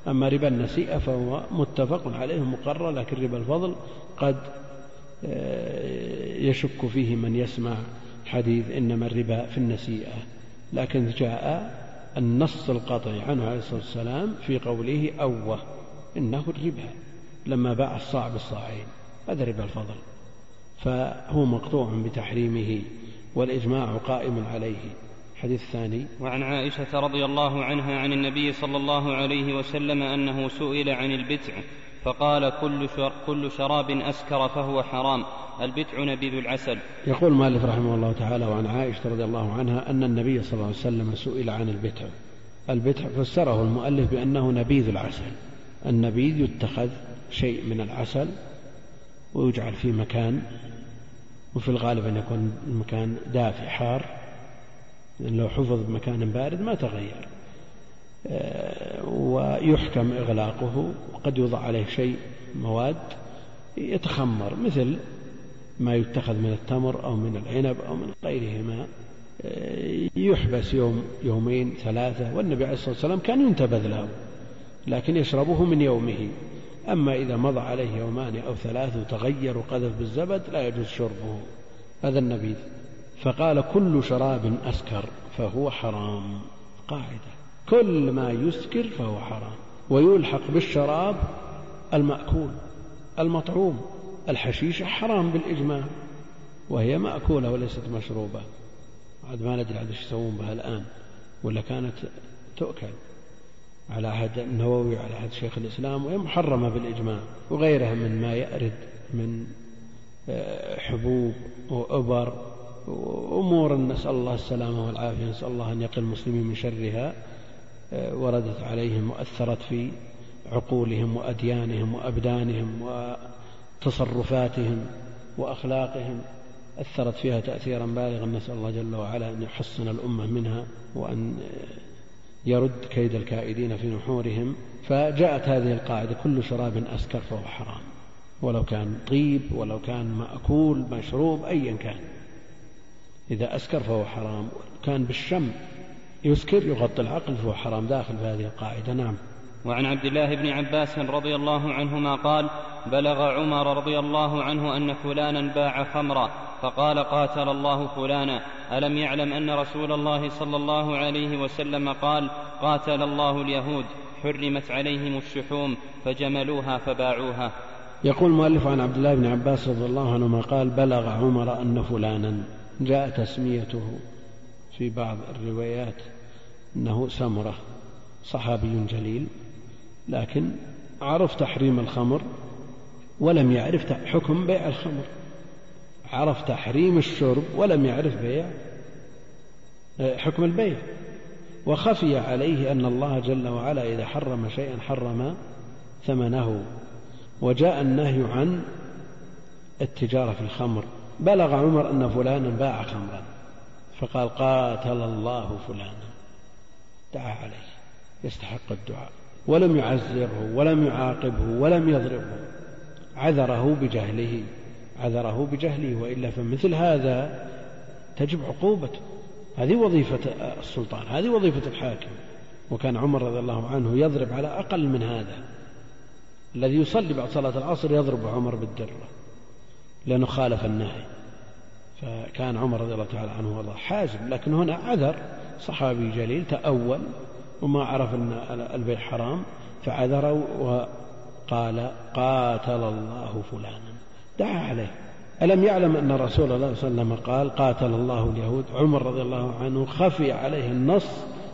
S1: أما ربا النسيئة فهو متفق عليه مقرر لكن ربا الفضل قد آه، يشك فيه من يسمع حديث إنما الربا في النسيئة. لكن جاء النص القطعي عنه عليه الصلاة والسلام في قوله أوه إنه الربا لما باع الصاع بالصاعين. هذا ربا الفضل. فهو مقطوع بتحريمه والإجماع قائم عليه. الحديث الثاني
S2: وعن عائشة رضي الله عنها عن النبي صلى الله عليه وسلم أنه سئل عن البتع فقال كل, شر كل شراب أسكر فهو حرام البتع نبيذ العسل.
S1: يقول مالك رحمه الله تعالى وعن عائشة رضي الله عنها أن النبي صلى الله عليه وسلم سئل عن البتع. البتع فسره المؤلف بأنه نبيذ العسل. النبيذ يتخذ شيء من العسل ويجعل في مكان وفي الغالب أن يكون المكان دافئ حار. لو حفظ بمكان بارد ما تغير. آه، ويحكم إغلاقه وقد يوضع عليه شيء مواد يتخمر مثل ما يتخذ من التمر أو من العنب أو من غيرهما. آه، يحبس يوم يومين ثلاثة والنبي عليه الصلاة والسلام كان ينتبذ له لكن يشربه من يومه. أما إذا مضى عليه يومان أو ثلاث وتغير وقذف بالزبد لا يجوز شربه. هذا النبيذ. فقال كل شراب أسكر فهو حرام. قاعدة. كل ما يسكر فهو حرام. ويلحق بالشراب المأكول المطعوم. الحشيشة حرام بالإجماع. وهي مأكولة وليست مشروبة. عاد ما ندري عاد إيش يسوون بها الآن. ولا كانت تؤكل. على عهد النووي وعلى عهد شيخ الإسلام وهي محرمة بالإجماع. وغيرها من ما يأرد من آه، حبوب وأبر وأمور نسأل الله السلامة والعافية نسأل الله أن يقي المسلمين من شرها آه، وردت عليهم وأثرت في عقولهم وأديانهم وأبدانهم وتصرفاتهم وأخلاقهم. أثرت فيها تأثيرا بالغا. نسأل الله جل وعلا أن يحصن الأمة منها وأن يرد كيد الكائدين في نحورهم. فجاءت هذه القاعدة كل شراب أسكر فهو حرام. ولو كان طيب ولو كان مأكول مشروب أيا كان. إذا أسكر فهو حرام. كان بالشم يسكر يغطي العقل فهو حرام. داخل في هذه القاعدة. نعم.
S2: وعن عبد الله بن عباس رضي الله عنهما قال بلغ عمر رضي الله عنه أن فلانا باع خمرا فقال قاتل الله فلانا. ألم يعلم أن رسول الله صلى الله عليه وسلم قال قاتل الله اليهود حرمت عليهم الشحوم فجملوها فباعوها.
S1: يقول المؤلف عن عبد الله بن عباس رضي الله عنهما قال بلغ عمر أن فلانا. جاء تسميته في بعض الروايات أنه سمرة صحابي جليل لكن عرف تحريم الخمر ولم يعرف حكم بيع الخمر. عرف تحريم الشرب ولم يعرف بيع حكم البيع. وخفي عليه أن الله جل وعلا إذا حرم شيئا حرم ثمنه. وجاء النهي عن التجارة في الخمر. بلغ عمر أن فلانا باع خمرا فقال قاتل الله فلانا. دعا عليه يستحق الدعاء. ولم يعزره ولم يعاقبه ولم يضربه. عذره بجهله عذره بجهله وإلا فمثل هذا تجب عقوبته هذه وظيفة السلطان هذه وظيفة الحاكم. وكان عمر رضي الله عنه يضرب على أقل من هذا. الذي يصلي بعد صلاة العصر يضرب عمر بالدرة. لأنه خالف النهي. فكان عمر رضي الله تعالى عنه وارضاه حازم لكن هنا عذر صحابي جليل تأول وما عرف أن البيع حرام فعذر وقال قاتل الله فلانا. دعا عليه. ألم يعلم أن رسول الله صلى الله عليه وسلم قال قاتل الله اليهود؟ عمر رضي الله عنه خفي عليه النص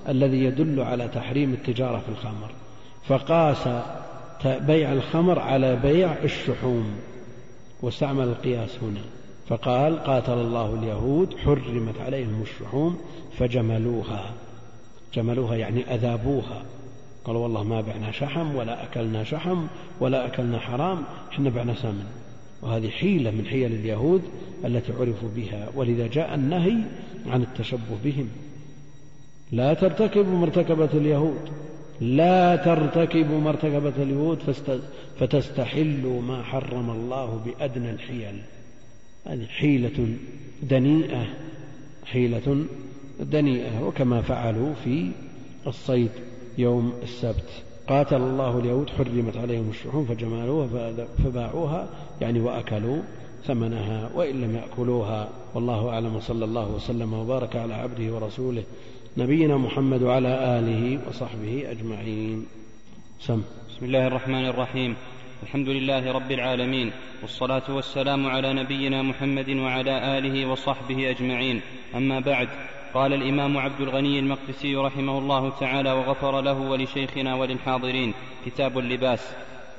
S1: الذي يدل على تحريم التجارة في الخمر فقاس بيع الخمر على بيع الشحوم. واستعمل القياس هنا. فقال قاتل الله اليهود حرمت عليهم الشحوم فجملوها. جملوها يعني أذابوها. قالوا والله ما بعنا شحم ولا أكلنا شحم ولا أكلنا حرام إحنا بعنا سمن. وهذه حيلة من حيل اليهود التي عرفوا بها. ولذا جاء النهي عن التشبه بهم. لا ترتكبوا مرتكبة اليهود. لا ترتكبوا مرتكبة اليهود فتستحلوا ما حرم الله بأدنى الحيل. هذه حيلة دنيئة حيلة دنيئة وكما فعلوا في الصيد يوم السبت. قاتل الله اليهود حرمت عليهم الشحوم فجمالوها فباعوها يعني وأكلوا ثمنها وإن لم يأكلوها. والله أعلم وصلى الله وسلم وبارك على عبده ورسوله نبينا محمد وعلى آله وصحبه أجمعين. سم.
S2: بسم الله الرحمن الرحيم. الحمد لله رب العالمين والصلاة والسلام على نبينا محمد وعلى آله وصحبه أجمعين. أما بعد قال الإمام عبد الغني المقدسي رحمه الله تعالى وغفر له ولشيخنا وللحاضرين كتاب اللباس.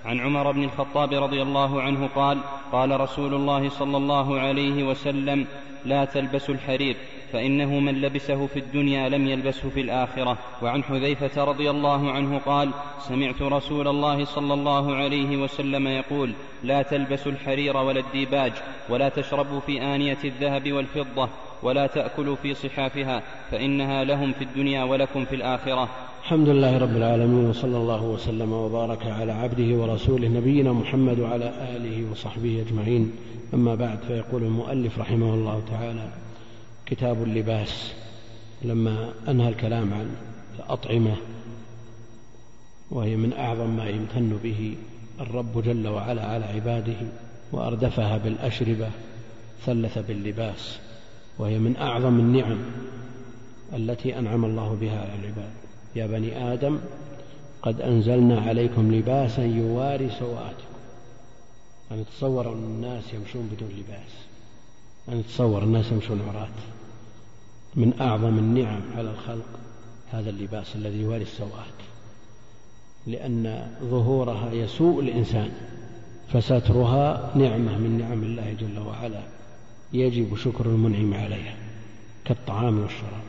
S2: عن عمر بن الخطاب رضي الله عنه قال قال رسول الله صلى الله عليه وسلم لا تلبسوا الحرير فإنه من لبسه في الدنيا لم يلبسه في الآخرة. وعن حذيفة رضي الله عنه قال سمعت رسول الله صلى الله عليه وسلم يقول لا تلبسوا الحرير ولا الديباج ولا تشربوا في آنية الذهب والفضة ولا تأكلوا في صحافها فإنها لهم في الدنيا ولكم في الآخرة.
S1: الحمد لله رب العالمين وصلى الله وسلم وبارك على عبده ورسوله نبينا محمد وعلى آله وصحبه أجمعين. أما بعد فيقول المؤلف رحمه الله تعالى كتاب اللباس. لما أنهى الكلام عن الأطعمة وهي من أعظم ما يمتن به الرب جل وعلا على عباده وأردفها بالأشربة ثلث باللباس وهي من أعظم النعم التي أنعم الله بها على العباد. يا بني آدم قد أنزلنا عليكم لباسا يواري سوآتكم أن تصور أن الناس يمشون بدون لباس. أن تصور الناس يمشون عراة. من أعظم النعم على الخلق هذا اللباس الذي يواري السوءات. لأن ظهورها يسوء الإنسان. فسترها نعمة من نعم الله جل وعلا. يجب شكر المنعم عليها كالطعام والشراب.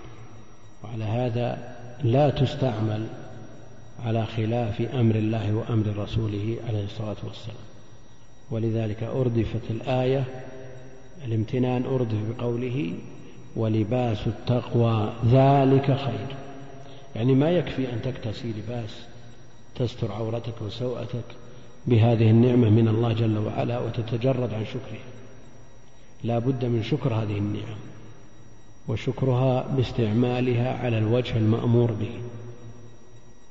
S1: وعلى هذا لا تستعمل على خلاف أمر الله وأمر رسوله عليه الصلاة والسلام. ولذلك أردفت الآية الامتنان أردف بقوله ولباس التقوى ذلك خير. يعني ما يكفي أن تكتسي لباس تستر عورتك وسوءتك بهذه النعمة من الله جل وعلا وتتجرد عن شكرها لا بد من شكر هذه النعم. وشكرها باستعمالها على الوجه المأمور به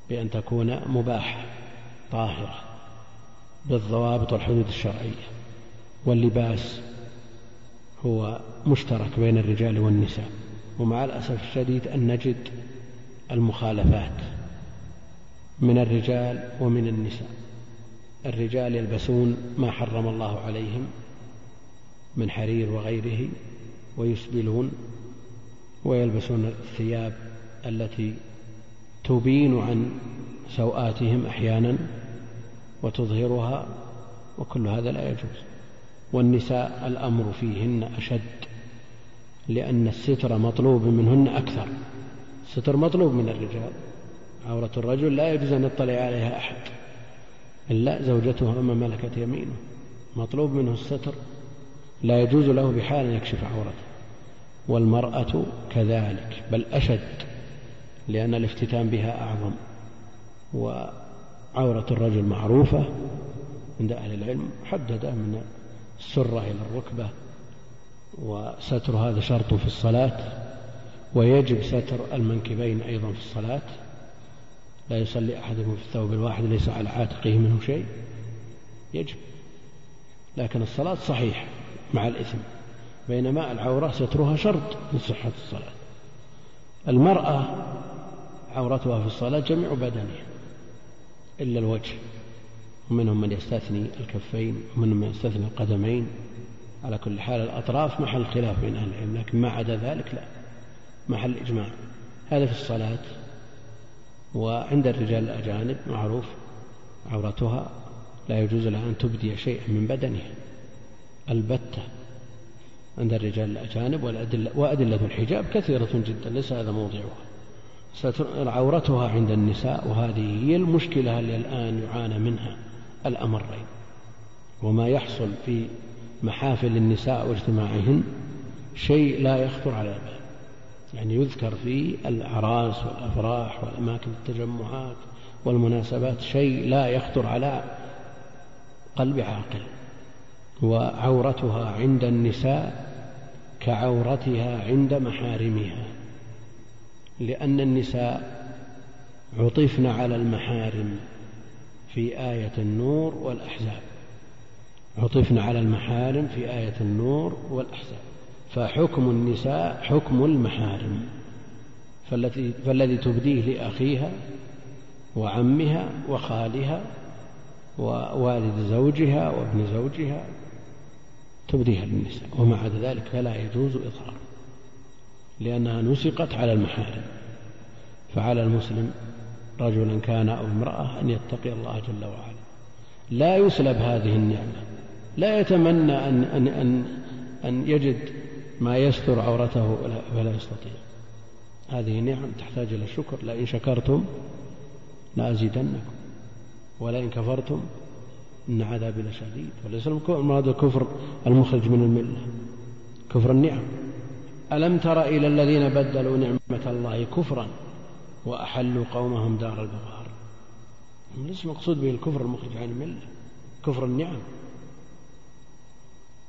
S1: بأن تكون مباحة طاهرة بالضوابط والحدود الشرعية. واللباس هو مشترك بين الرجال والنساء ومع الأسف الشديد أن نجد المخالفات من الرجال ومن النساء. الرجال يلبسون ما حرم الله عليهم من حرير وغيره ويسبلون ويلبسون الثياب التي تبين عن سوآتهم أحيانا وتظهرها وكل هذا لا يجوز. والنساء الأمر فيهن أشد لأن الستر مطلوب منهن أكثر. الستر مطلوب من الرجال. عورة الرجل لا يجوز أن يطلع عليها أحد إلا زوجته أما ملكت يمينه. مطلوب منه الستر لا يجوز له بحال أن يكشف عورته. والمرأة كذلك بل أشد لأن الافتتان بها أعظم. وعورة الرجل معروفة عند أهل العلم حدد من السرة إلى الركبة وستر هذا شرط في الصلاة ويجب ستر المنكبين أيضا في الصلاة. لا يصلي أحدكم في الثوب الواحد ليس على عاتقه منه شيء. يجب. لكن الصلاة صحيحة مع الإثم. بينما العورة سترها شرط من صحة الصلاة. المرأة عورتها في الصلاة جميع بدنها إلا الوجه. ومنهم من يستثني الكفين ومنهم من يستثني القدمين. على كل حال الأطراف محل خلاف بين أهل العلم لكن ما عدا ذلك لا محل إجماع. هذا في الصلاة. وعند الرجال الأجانب معروف عورتها لا يجوز لها أن تبدي شيئا من بدنها. البتة. عند الرجال الأجانب والأدلة وأدلة الحجاب كثيرة جدا ليس هذا موضعها. عورتها عند النساء وهذه هي المشكلة اللي الآن يعانى منها الأمرين. وما يحصل في محافل النساء واجتماعهن شيء لا يخطر على البال. يعني يذكر في الأعراس والأفراح والأماكن التجمعات والمناسبات شيء لا يخطر على قلب عاقل. وعورتها عند النساء كعورتها عند محارمها لأن النساء عطفن على المحارم في آية النور والأحزاب. عطفن على المحارم في آية النور والأحزاب. فحكم النساء حكم المحارم فالتي فالذي تبديه لأخيها وعمها وخالها ووالد زوجها وابن زوجها تبديها للنساء. ومع ذلك فلا يجوز إظهار لأنها نسقت على المحارم. فعلى المسلم رجلا كان أو امرأة أن يتقي الله جل وعلا. لا يسلب هذه النعمة. لا يتمنى أن, أن, أن, أن يجد ما يستر عورته فلا يستطيع. هذه نعم تحتاج إلى الشكر لئن شكرتم لأزيدنكم ولئن كفرتم إن عذابي لشديد. وليس المراد الكفر المخرج من الملة؟ كفر النعم. ألم تر إلى الذين بدلوا نعمة الله كفرا وأحلوا قومهم دار البغار ليس مقصود به الكفر المخرج عن الملة كفر النعم.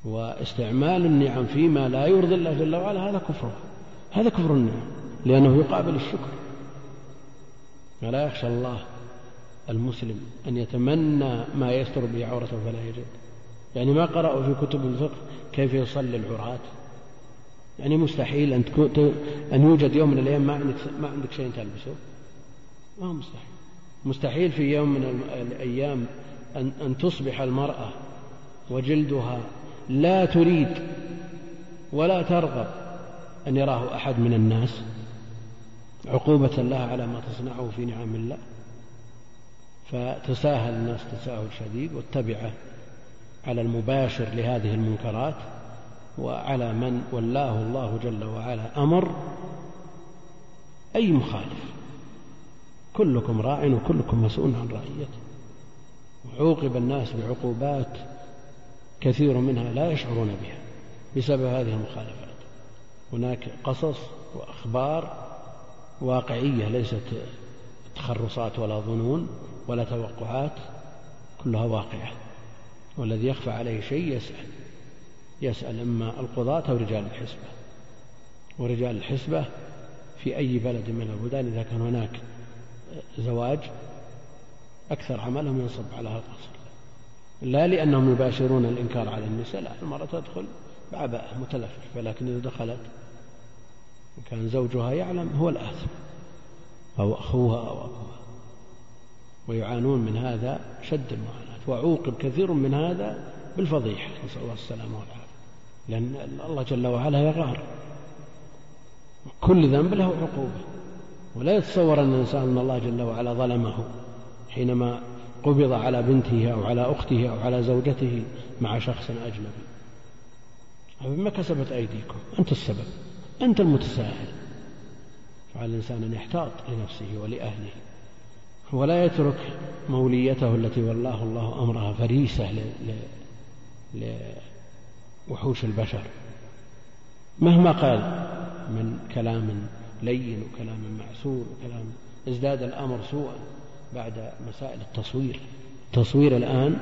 S1: واستعمال النعم فيما لا يرضي الله جل وعلا هذا كفر. هذا كفر النعم لأنه يقابل الشكر. ولا يخشى الله المسلم أن يتمنى ما يستر به عورته فلا يجد. يعني ما قرأوا في كتب الفقه كيف يصلي العراة يعني مستحيل أن تكون أن يوجد يوم من الأيام ما عندك ما عندك شيء تلبسه. ما هو مستحيل. مستحيل في يوم من الأيام أن أن تصبح المرأة وجلدها لا تريد ولا ترغب أن يراه أحد من الناس عقوبة لها على ما تصنعه في نعم الله. فتساهل الناس تساهل شديد والتبعة على المباشر لهذه المنكرات وعلى من ولاه الله جل وعلا أمر أي مخالف. كلكم راع وكلكم مسؤول عن رعيته. وعوقب الناس بعقوبات كثير منها لا يشعرون بها بسبب هذه المخالفات. هناك قصص وأخبار واقعية ليست تخرصات ولا ظنون ولا توقعات كلها واقعة. والذي يخفى عليه شيء يسأل. يسأل إما القضاة أو رجال الحسبة. ورجال الحسبة في أي بلد من البلدان إذا كان هناك زواج أكثر عملهم ينصب على القصر لا لأنهم يباشرون الإنكار على النساء لا المرأة تدخل بعباءة متلفف ولكن إذا دخلت كان زوجها يعلم هو الآثم أو أخوها أو أبوها. ويعانون من هذا شد المعاناة وعوقب كثير من هذا بالفضيحة نسأل الله السلامة والعافية. لأن الله جل وعلا يغار. كل ذنب له عقوبة. ولا يتصور أن الإنسان أن الله جل وعلا ظلمه حينما قبض على بنته أو على أخته أو على زوجته مع شخص أجنبي. بما كسبت أيديكم. أنت السبب. أنت المتساهل. فعلى الإنسان أن يحتاط لنفسه ولأهله. ولا يترك موليته التي والله الله أمرها فريسة لوحوش البشر. مهما قال من كلام لين وكلام معسول وكلام ازداد الأمر سوءا بعد مسائل التصوير. التصوير الآن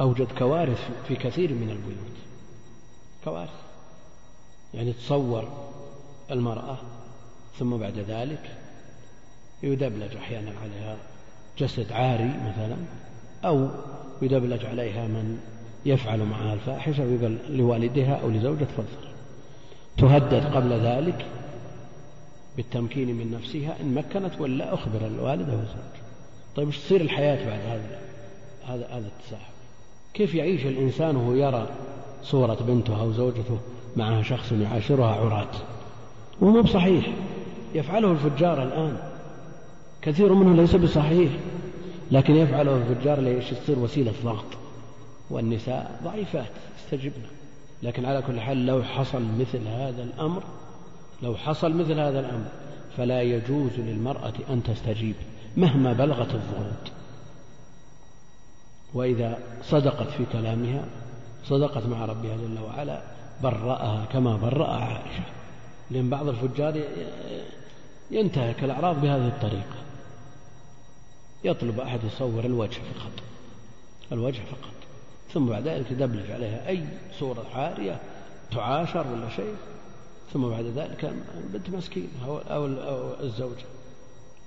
S1: أوجد كوارث في كثير من البيوت. كوارث. يعني تصور المرأة ثم بعد ذلك يدبلج أحيانا عليها جسد عاري مثلا أو يدبلج عليها من يفعل معها الفاحشة ويقول لوالدها أو لزوجة تفضل تهدد قبل ذلك بالتمكين من نفسها إن مكنت ولا أخبر الوالد أو الزوج. طيب إيش تصير الحياة بعد هذا؟ هذا هذا التساهل كيف يعيش الإنسان وهو يرى صورة بنته أو زوجته معها شخص يعاشرها عراة؟ وهو بصحيح. يفعله الفجار الآن. كثير منه ليس بصحيح لكن يفعله الفجار ليش يصير وسيلة ضغط والنساء ضعيفات استجبنا. لكن على كل حال لو حصل مثل هذا الأمر لو حصل مثل هذا الأمر فلا يجوز للمرأة أن تستجيب مهما بلغت الضغوط. وإذا صدقت في كلامها صدقت مع ربها جل وعلا برأها كما برأ عائشة. لأن بعض الفجار ينتهك الأعراض بهذه الطريقة. يطلب أحد يصور الوجه فقط. الوجه فقط. ثم بعد ذلك يدبلج عليها أي صورة عارية تعاشر ولا شيء. ثم بعد ذلك البنت مسكينة أو الزوجة.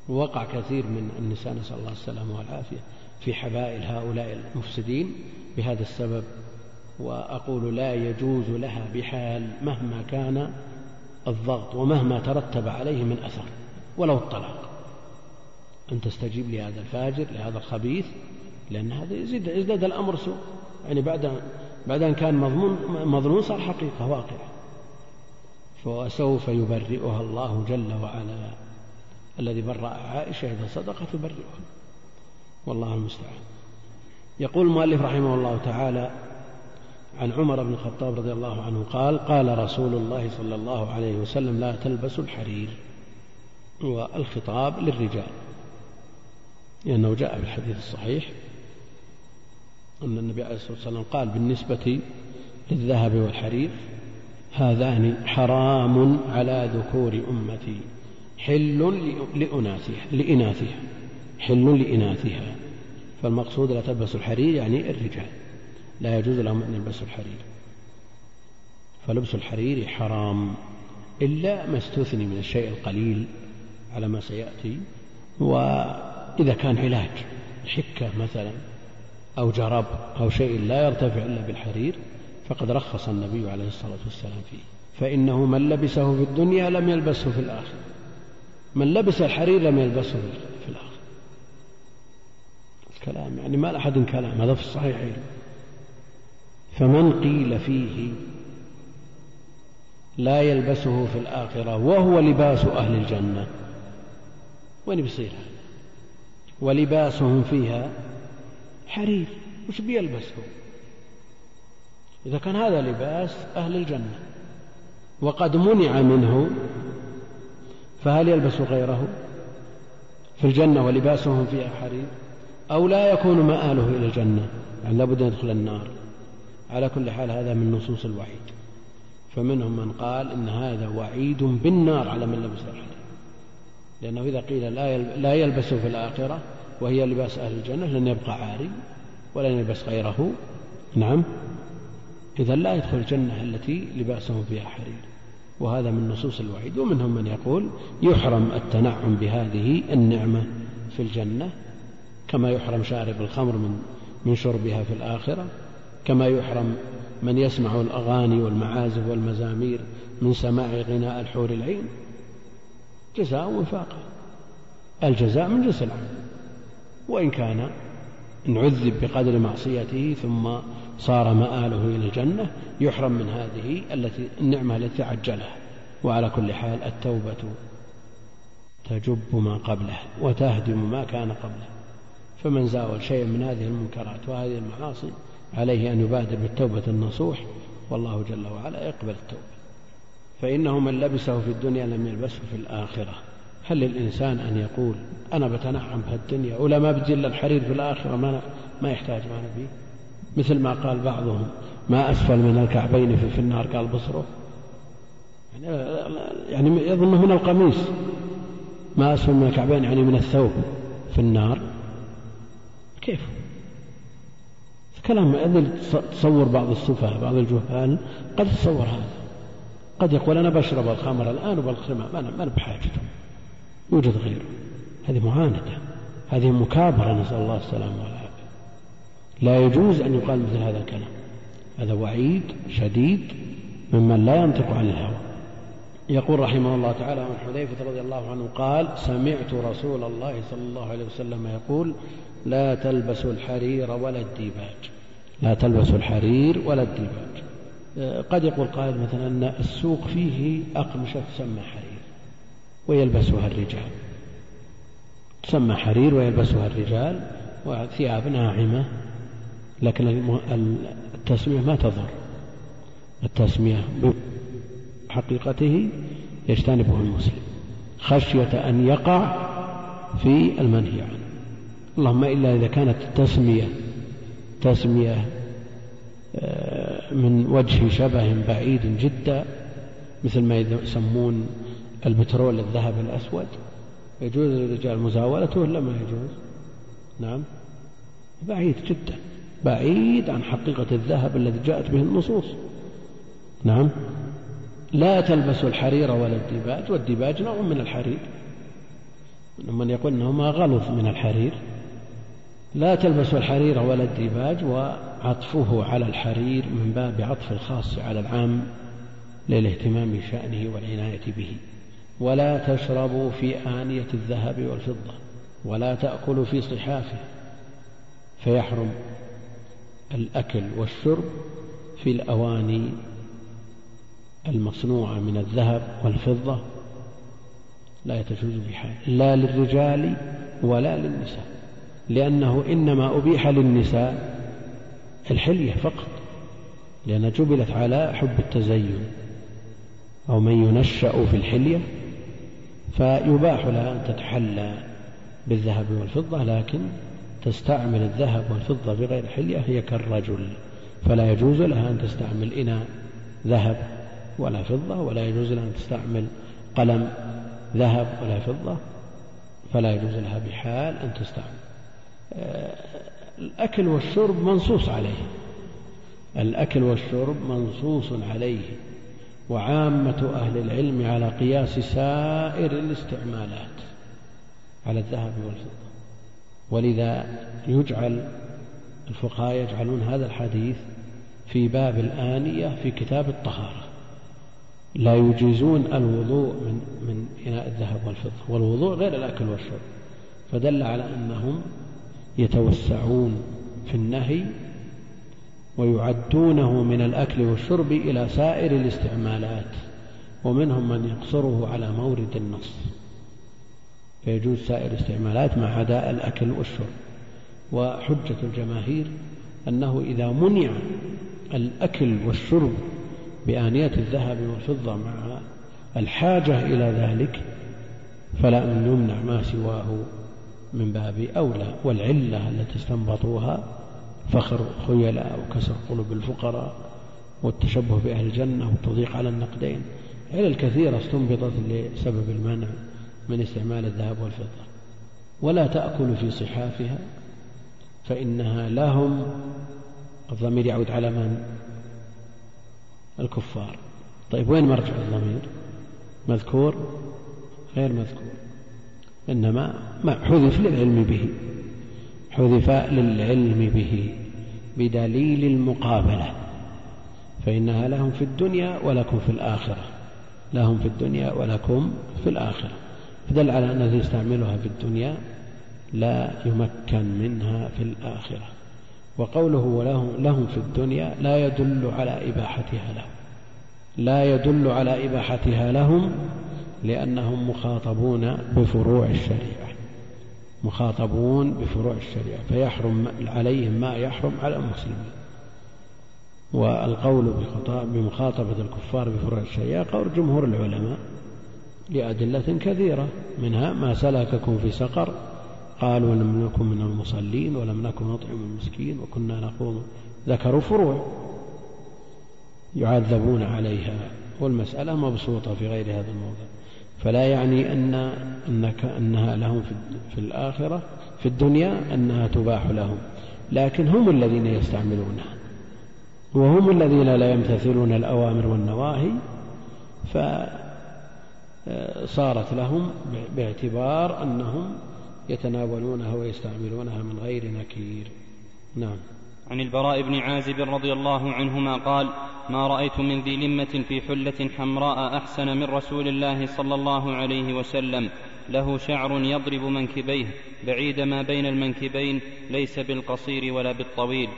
S1: وقع كثير من النساء نسأل الله السلامة والعافية في حبائل هؤلاء المفسدين بهذا السبب. وأقول لا يجوز لها بحال مهما كان الضغط ومهما ترتب عليه من أثر ولو الطلاق. أن تستجيب لهذا الفاجر لهذا الخبيث لأن هذا يزيد يزداد الأمر سوء. يعني بعد بعد أن كان مضمون مظنون صار حقيقة واقعة فسوف يبرئها الله جل وعلا. الذي برأ عائشة إذا صدقت يبرئها. والله المستعان. يقول المؤلف رحمه الله تعالى عن عمر بن الخطاب رضي الله عنه قال قال رسول الله صلى الله عليه وسلم لا تلبسوا الحرير والخطاب للرجال. لأنه جاء في الحديث الصحيح أن النبي عليه الصلاة والسلام قال بالنسبة للذهب والحرير هذان حرام على ذكور أمتي حل لأناثها لإناثها حل لإناثها. فالمقصود لا تلبس الحرير يعني الرجال لا يجوز لهم أن يلبسوا الحرير. فلبس الحرير حرام إلا ما استثني من الشيء القليل على ما سيأتي وإذا كان علاج حكة مثلا أو جرب أو شيء لا يرتفع إلا بالحرير فقد رخص النبي عليه الصلاة والسلام فيه. فإنه من لبسه في الدنيا لم يلبسه في الآخرة. من لبس الحرير لم يلبسه في الآخرة. الكلام يعني ما لأحد كلام هذا في الصحيحين. فمن قيل فيه لا يلبسه في الآخرة وهو لباس أهل الجنة وين بيصير ولباسهم فيها حرير. وش بيلبسه إذا كان هذا لباس أهل الجنة. وقد منع منه فهل يلبس غيره؟ في الجنة ولباسهم فيها حرير. أو لا يكون مآله إلى الجنة يعني لابد أن يدخل النار. على كل حال هذا من نصوص الوعيد. فمنهم من قال إن هذا وعيد بالنار على من لبس الحرير. لأنه إذا قيل لا يلبس في الآخرة وهي لباس أهل الجنة لن يبقى عاري ولن يلبس غيره. نعم. إذا لا يدخل الجنة التي لباسهم فيها حرير. وهذا من نصوص الوعيد. ومنهم من يقول يحرم التنعم بهذه النعمة في الجنة كما يحرم شارب الخمر من من شربها في الآخرة كما يحرم من يسمع الأغاني والمعازف والمزامير من سماع غناء الحور العين. جزاء وفاقا الجزاء من جنس العمل. وإن كان إن عذب بقدر معصيته ثم صار مآله إلى الجنة يحرم من هذه التي النعمة التي تعجلها وعلى كل حال التوبة تجب ما قبله وتهدم ما كان قبله. فمن زاول شيئا من هذه المنكرات وهذه المعاصي عليه أن يبادر بالتوبة النصوح والله جل وعلا يقبل التوبة. فإنه من لبسه في الدنيا لم يلبسه في الآخرة. هل للإنسان أن يقول أنا بتنعم في الدنيا؟ ولا ما بدي إلا الحرير في الآخرة ما, ما يحتاج ما نبيه. مثل ما قال بعضهم ما أسفل من الكعبين في, في النار قال بصره. يعني, يعني يظن من القميص. ما أسفل من الكعبين يعني من الثوب في النار. كيف؟ كلام تصور بعض السفهاء بعض الجهال قد تصور هذا. قد يقول أنا بشرب الخمر الآن وبالخمر ما أنا بحاجته يوجد غيره. هذه معاندة. هذه مكابرة نسأل الله السلامة والعافية. لا يجوز أن يقال مثل هذا الكلام. هذا وعيد شديد ممن لا ينطق عن الهوى. يقول رحمه الله تعالى عن حذيفة رضي الله عنه قال سمعت رسول الله صلى الله عليه وسلم يقول لا تلبسوا الحرير ولا الديباج لا تلبسوا الحرير ولا الديباج. قد يقول قائل مثلا أن السوق فيه أقمشة تسمى حرير ويلبسها الرجال. تسمى حرير ويلبسها الرجال وثياب ناعمة لكن التسمية ما تضر. التسمية بحقيقته يجتنبه المسلم. خشية أن يقع في المنهي عنه. اللهم إلا إذا كانت التسمية تسمية من وجه شبه بعيد جدا مثل ما يسمون البترول الذهب الأسود. يجوز للرجال مزاولته ولا ما يجوز؟ نعم. بعيد جدا. بعيد عن حقيقة الذهب الذي جاءت به النصوص. نعم. لا تلبسوا الحرير ولا الديباج والديباج نوع من الحرير. من يقول انه ما غلظ من الحرير. لا تلبسوا الحرير ولا الديباج وعطفه على الحرير من باب عطف الخاص على العام للاهتمام بشأنه والعناية به. ولا تشربوا في آنية الذهب والفضة ولا تأكلوا في صحافه فيحرم الأكل والشرب في الأواني المصنوعة من الذهب والفضة. لا يتجوز بحال لا للرجال ولا للنساء. لأنه إنما أبيح للنساء الحلية فقط لأنها جبلت على حب التزين. أو من ينشأ في الحلية فيباح لها أن تتحلى بالذهب والفضة لكن تستعمل الذهب والفضة بغير حلية هي كالرجل. فلا يجوز لها أن تستعمل إناء ذهب ولا فضة ولا يجوز لها أن تستعمل قلم ذهب ولا فضة فلا يجوز لها بحال أن تستعمل. الأكل والشرب منصوص عليه. الأكل والشرب منصوص عليه. وعامة أهل العلم على قياس سائر الاستعمالات. على الذهب والفضة. ولذا يجعل الفقهاء يجعلون هذا الحديث في باب الآنية في كتاب الطهارة. لا يجيزون الوضوء من من إناء الذهب والفضة. والوضوء غير الأكل والشرب. فدل على أنهم يتوسعون في النهي ويعدونه من الأكل والشرب إلى سائر الاستعمالات ومنهم من يقصره على مورد النص. فيجوز سائر الاستعمالات ما عدا الأكل والشرب. وحجة الجماهير أنه إذا منع الأكل والشرب بآنية الذهب والفضة مع الحاجة إلى ذلك فلا أن يمنع ما سواه. من باب أولى والعلة التي استنبطوها فخر خيلاء وكسر قلوب الفقراء والتشبه بأهل الجنة والتضييق على النقدين. علل كثيرة استنبطت لسبب المنع من استعمال الذهب والفضة. ولا تأكل في صحافها فإنها لهم الضمير يعود على من؟ الكفار. طيب وين مرجع الضمير؟ مذكور؟ غير مذكور. إنما ما حذف للعلم به حذف للعلم به بدليل المقابلة فإنها لهم في الدنيا ولكم في الآخرة لهم في الدنيا ولكم في الآخرة. فدل على أن الذي يستعملها في الدنيا لا يمكن منها في الآخرة. وقوله لهم في الدنيا لا يدل على إباحتها لهم لا يدل على إباحتها لهم لأنهم مخاطبون بفروع الشريعة. مخاطبون بفروع الشريعة. فيحرم عليهم ما يحرم على المسلمين. والقول بمخاطبة الكفار بفروع الشريعة قول جمهور العلماء لأدلة كثيرة. منها ما سلككم في سقر. قالوا لم نكن من المصلين ولم نكن نطعم المسكين وكنا نقوم. ذكروا فروع يعذبون عليها. والمسألة مبسوطة في غير هذا الموضع فلا يعني أن أنك أنها لهم في الآخرة في الدنيا أنها تباح لهم. لكن هم الذين يستعملونها. وهم الذين لا يمتثلون الأوامر والنواهي فصارت لهم باعتبار أنهم يتناولونها ويستعملونها من غير نكير. نعم.
S2: عن البراء بن عازب رضي الله عنهما قال ما رأيت من ذي لمة في حلة حمراء أحسن من رسول الله صلى الله عليه وسلم. له شعر يضرب منكبيه. بعيد ما بين المنكبين. ليس بالقصير ولا بالطويل.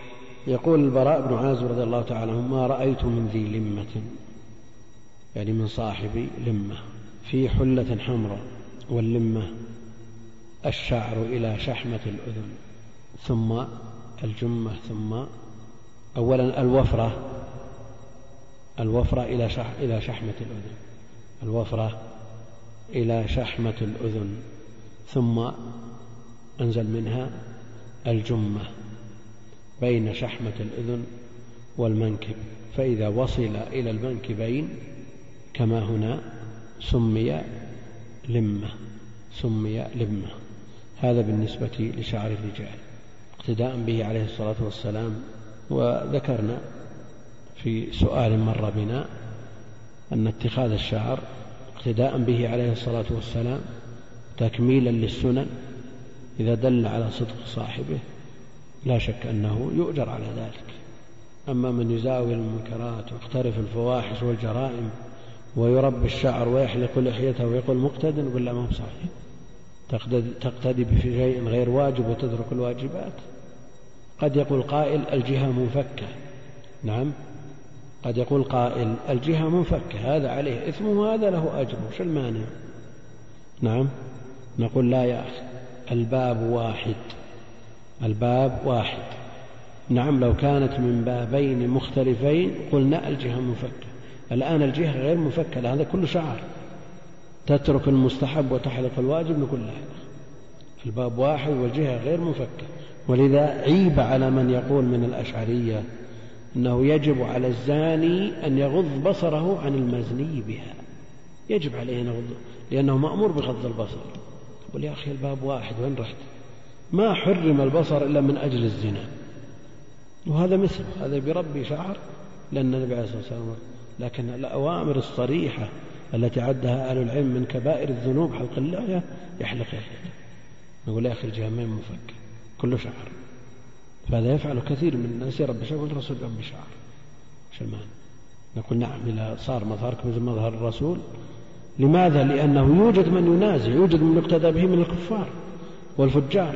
S1: يقول البراء بن عازب رضي الله تعالى ما رأيت من ذي لمة. يعني من صاحب لمة. في حلة حمراء. واللمة الشعر إلى شحمة الأذن. ثم الجمة ثم أولا الوفرة الوفرة إلى شح إلى شحمة الأذن الوفرة إلى شحمة الأذن ثم أنزل منها الجمة بين شحمة الأذن والمنكب فإذا وصل إلى المنكبين كما هنا سمي لمة سمي لمة. هذا بالنسبة لشعر الرجال. اقتداء به عليه الصلاة والسلام وذكرنا في سؤال مر بنا أن اتخاذ الشعر اقتداء به عليه الصلاة والسلام تكميلا للسنن إذا دل على صدق صاحبه لا شك أنه يؤجر على ذلك. أما من يزاول المنكرات ويقترف الفواحش والجرائم ويربي الشعر ويحلق لحيته ويقول مقتد نقول لا ما هو صحيح تقتدي بشيء غير واجب وتترك الواجبات. قد يقول قائل الجهة منفكة. نعم. قد يقول قائل الجهة منفكة هذا عليه إثم وهذا له أجر وش المانع؟ نعم. نقول لا يا أخي الباب واحد. الباب واحد. نعم لو كانت من بابين مختلفين قلنا الجهة منفكة. الآن الجهة غير منفكة هذا كله شعر تترك المستحب وتحلق الواجب نقول لا الباب واحد والجهة غير منفكة. ولذا عيب على من يقول من الأشعرية أنه يجب على الزاني أن يغض بصره عن المزني بها. يجب عليه أن يغض لأنه مأمور بغض البصر. يقول يا أخي الباب واحد وين رحت؟ ما حرم البصر إلا من أجل الزنا. وهذا مثله هذا بربي شعر لأن النبي عليه الصلاة والسلام. لكن الأوامر الصريحة التي عدها أهل العلم من كبائر الذنوب حلق اللحية يحلق يحلق نقول يا أخي الجهمين مفك كله شعر فهذا يفعل كثير من الناس يربي شعر والرسول يربي شعر شلمان نقول نعم إذا صار مظهرك مثل مظهر الرسول. لماذا؟ لأنه يوجد من ينازع يوجد من يقتدى به من الكفار والفجار.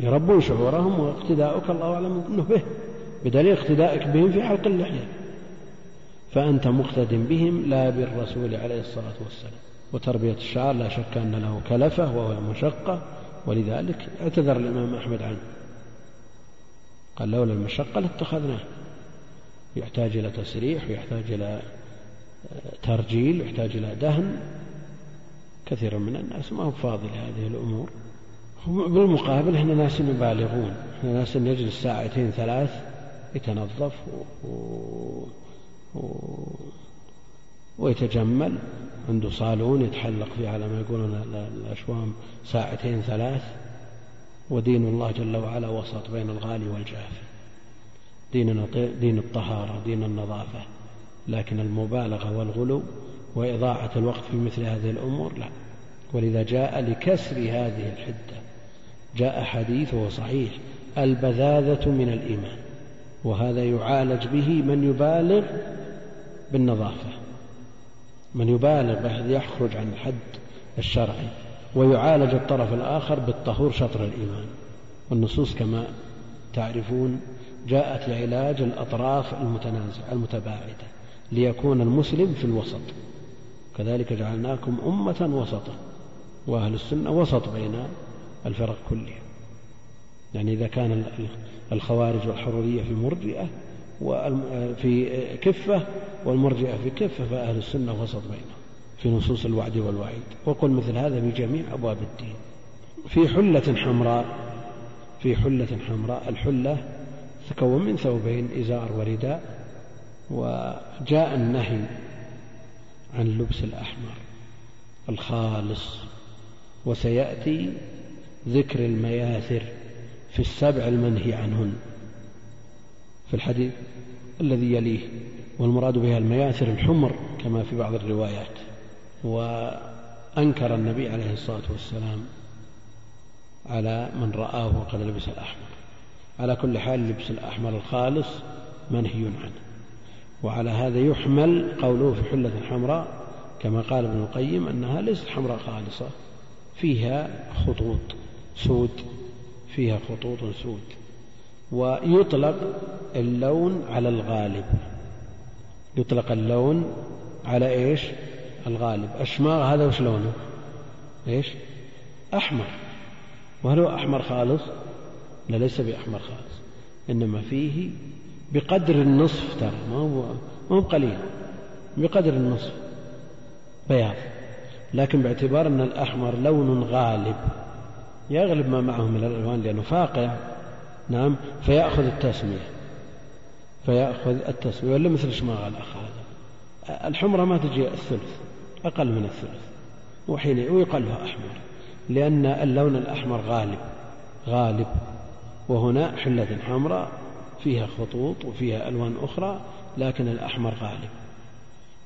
S1: يربون شعورهم واقتداؤك الله أعلم أنه به بدليل اقتدائك بهم في حلق اللحية. فأنت مقتد بهم لا بالرسول عليه الصلاة والسلام. وتربية الشعر لا شك أن له كلفة وهو مشقة ولذلك اعتذر الإمام أحمد عنه. قال لولا المشقة لاتخذناه. يحتاج إلى تسريح ويحتاج إلى ترجيل ويحتاج إلى دهن. كثير من الناس ما هو فاضل هذه الأمور. بالمقابل إحنا ناس مبالغون. إحنا ناس يجلس ساعتين ثلاث يتنظف و... ويتجمل عنده صالون يتحلق فيه على ما يقولون الأشوام ساعتين ثلاث ودين الله جل وعلا وسط بين الغالي والجاف ديننا دين الطهارة دين النظافة. لكن المبالغة والغلو وإضاعة الوقت في مثل هذه الأمور لا. ولذا جاء لكسر هذه الحدة. جاء حديث وهو صحيح البذاذة من الإيمان. وهذا يعالج به من يبالغ بالنظافة. من يبالغ بحيث يخرج عن الحد الشرعي ويعالج الطرف الآخر بالطهور شطر الإيمان. والنصوص كما تعرفون جاءت لعلاج الأطراف المتنازعة المتباعدة ليكون المسلم في الوسط. كذلك جعلناكم أمة وسطا وأهل السنة وسط بين الفرق كلها. يعني إذا كان الخوارج والحرورية في مرجئة في كفة والمرجئة في كفة فأهل السنة وسط بينهم في نصوص الوعد والوعيد. وقل مثل هذا في جميع أبواب الدين. في حلة حمراء في حلة حمراء الحلة تكون من ثوبين إزار ورداء. وجاء النهي عن لبس الأحمر الخالص. وسيأتي ذكر المياثر في السبع المنهي عنهن. في الحديث الذي يليه والمراد بها المياثر الحمر كما في بعض الروايات وأنكر النبي عليه الصلاة والسلام على من رآه وقد لبس الأحمر. على كل حال لبس الأحمر الخالص منهي عنه. وعلى هذا يحمل قوله في حلة حمراء كما قال ابن القيم أنها ليست حمراء خالصة فيها خطوط سود فيها خطوط سود. ويطلق اللون على الغالب. يطلق اللون على إيش؟ الغالب. الشماغ هذا وش لونه؟ إيش؟ أحمر. وهل هو أحمر خالص؟ لا ليس بأحمر خالص. إنما فيه بقدر النصف ترى. ما هو ما هو قليل بقدر النصف. بياض. لكن باعتبار أن الأحمر لون غالب. يغلب ما معه من الألوان لأنه فاقع. نعم؟ فيأخذ التسمية. فيأخذ التسمية ولا مثل شماغ الأخ هذا؟ الحمرة ما تجي الثلث أقل من الثلث وحين ويقال أحمر لأن اللون الأحمر غالب غالب وهنا حلة حمراء فيها خطوط وفيها ألوان أخرى لكن الأحمر غالب.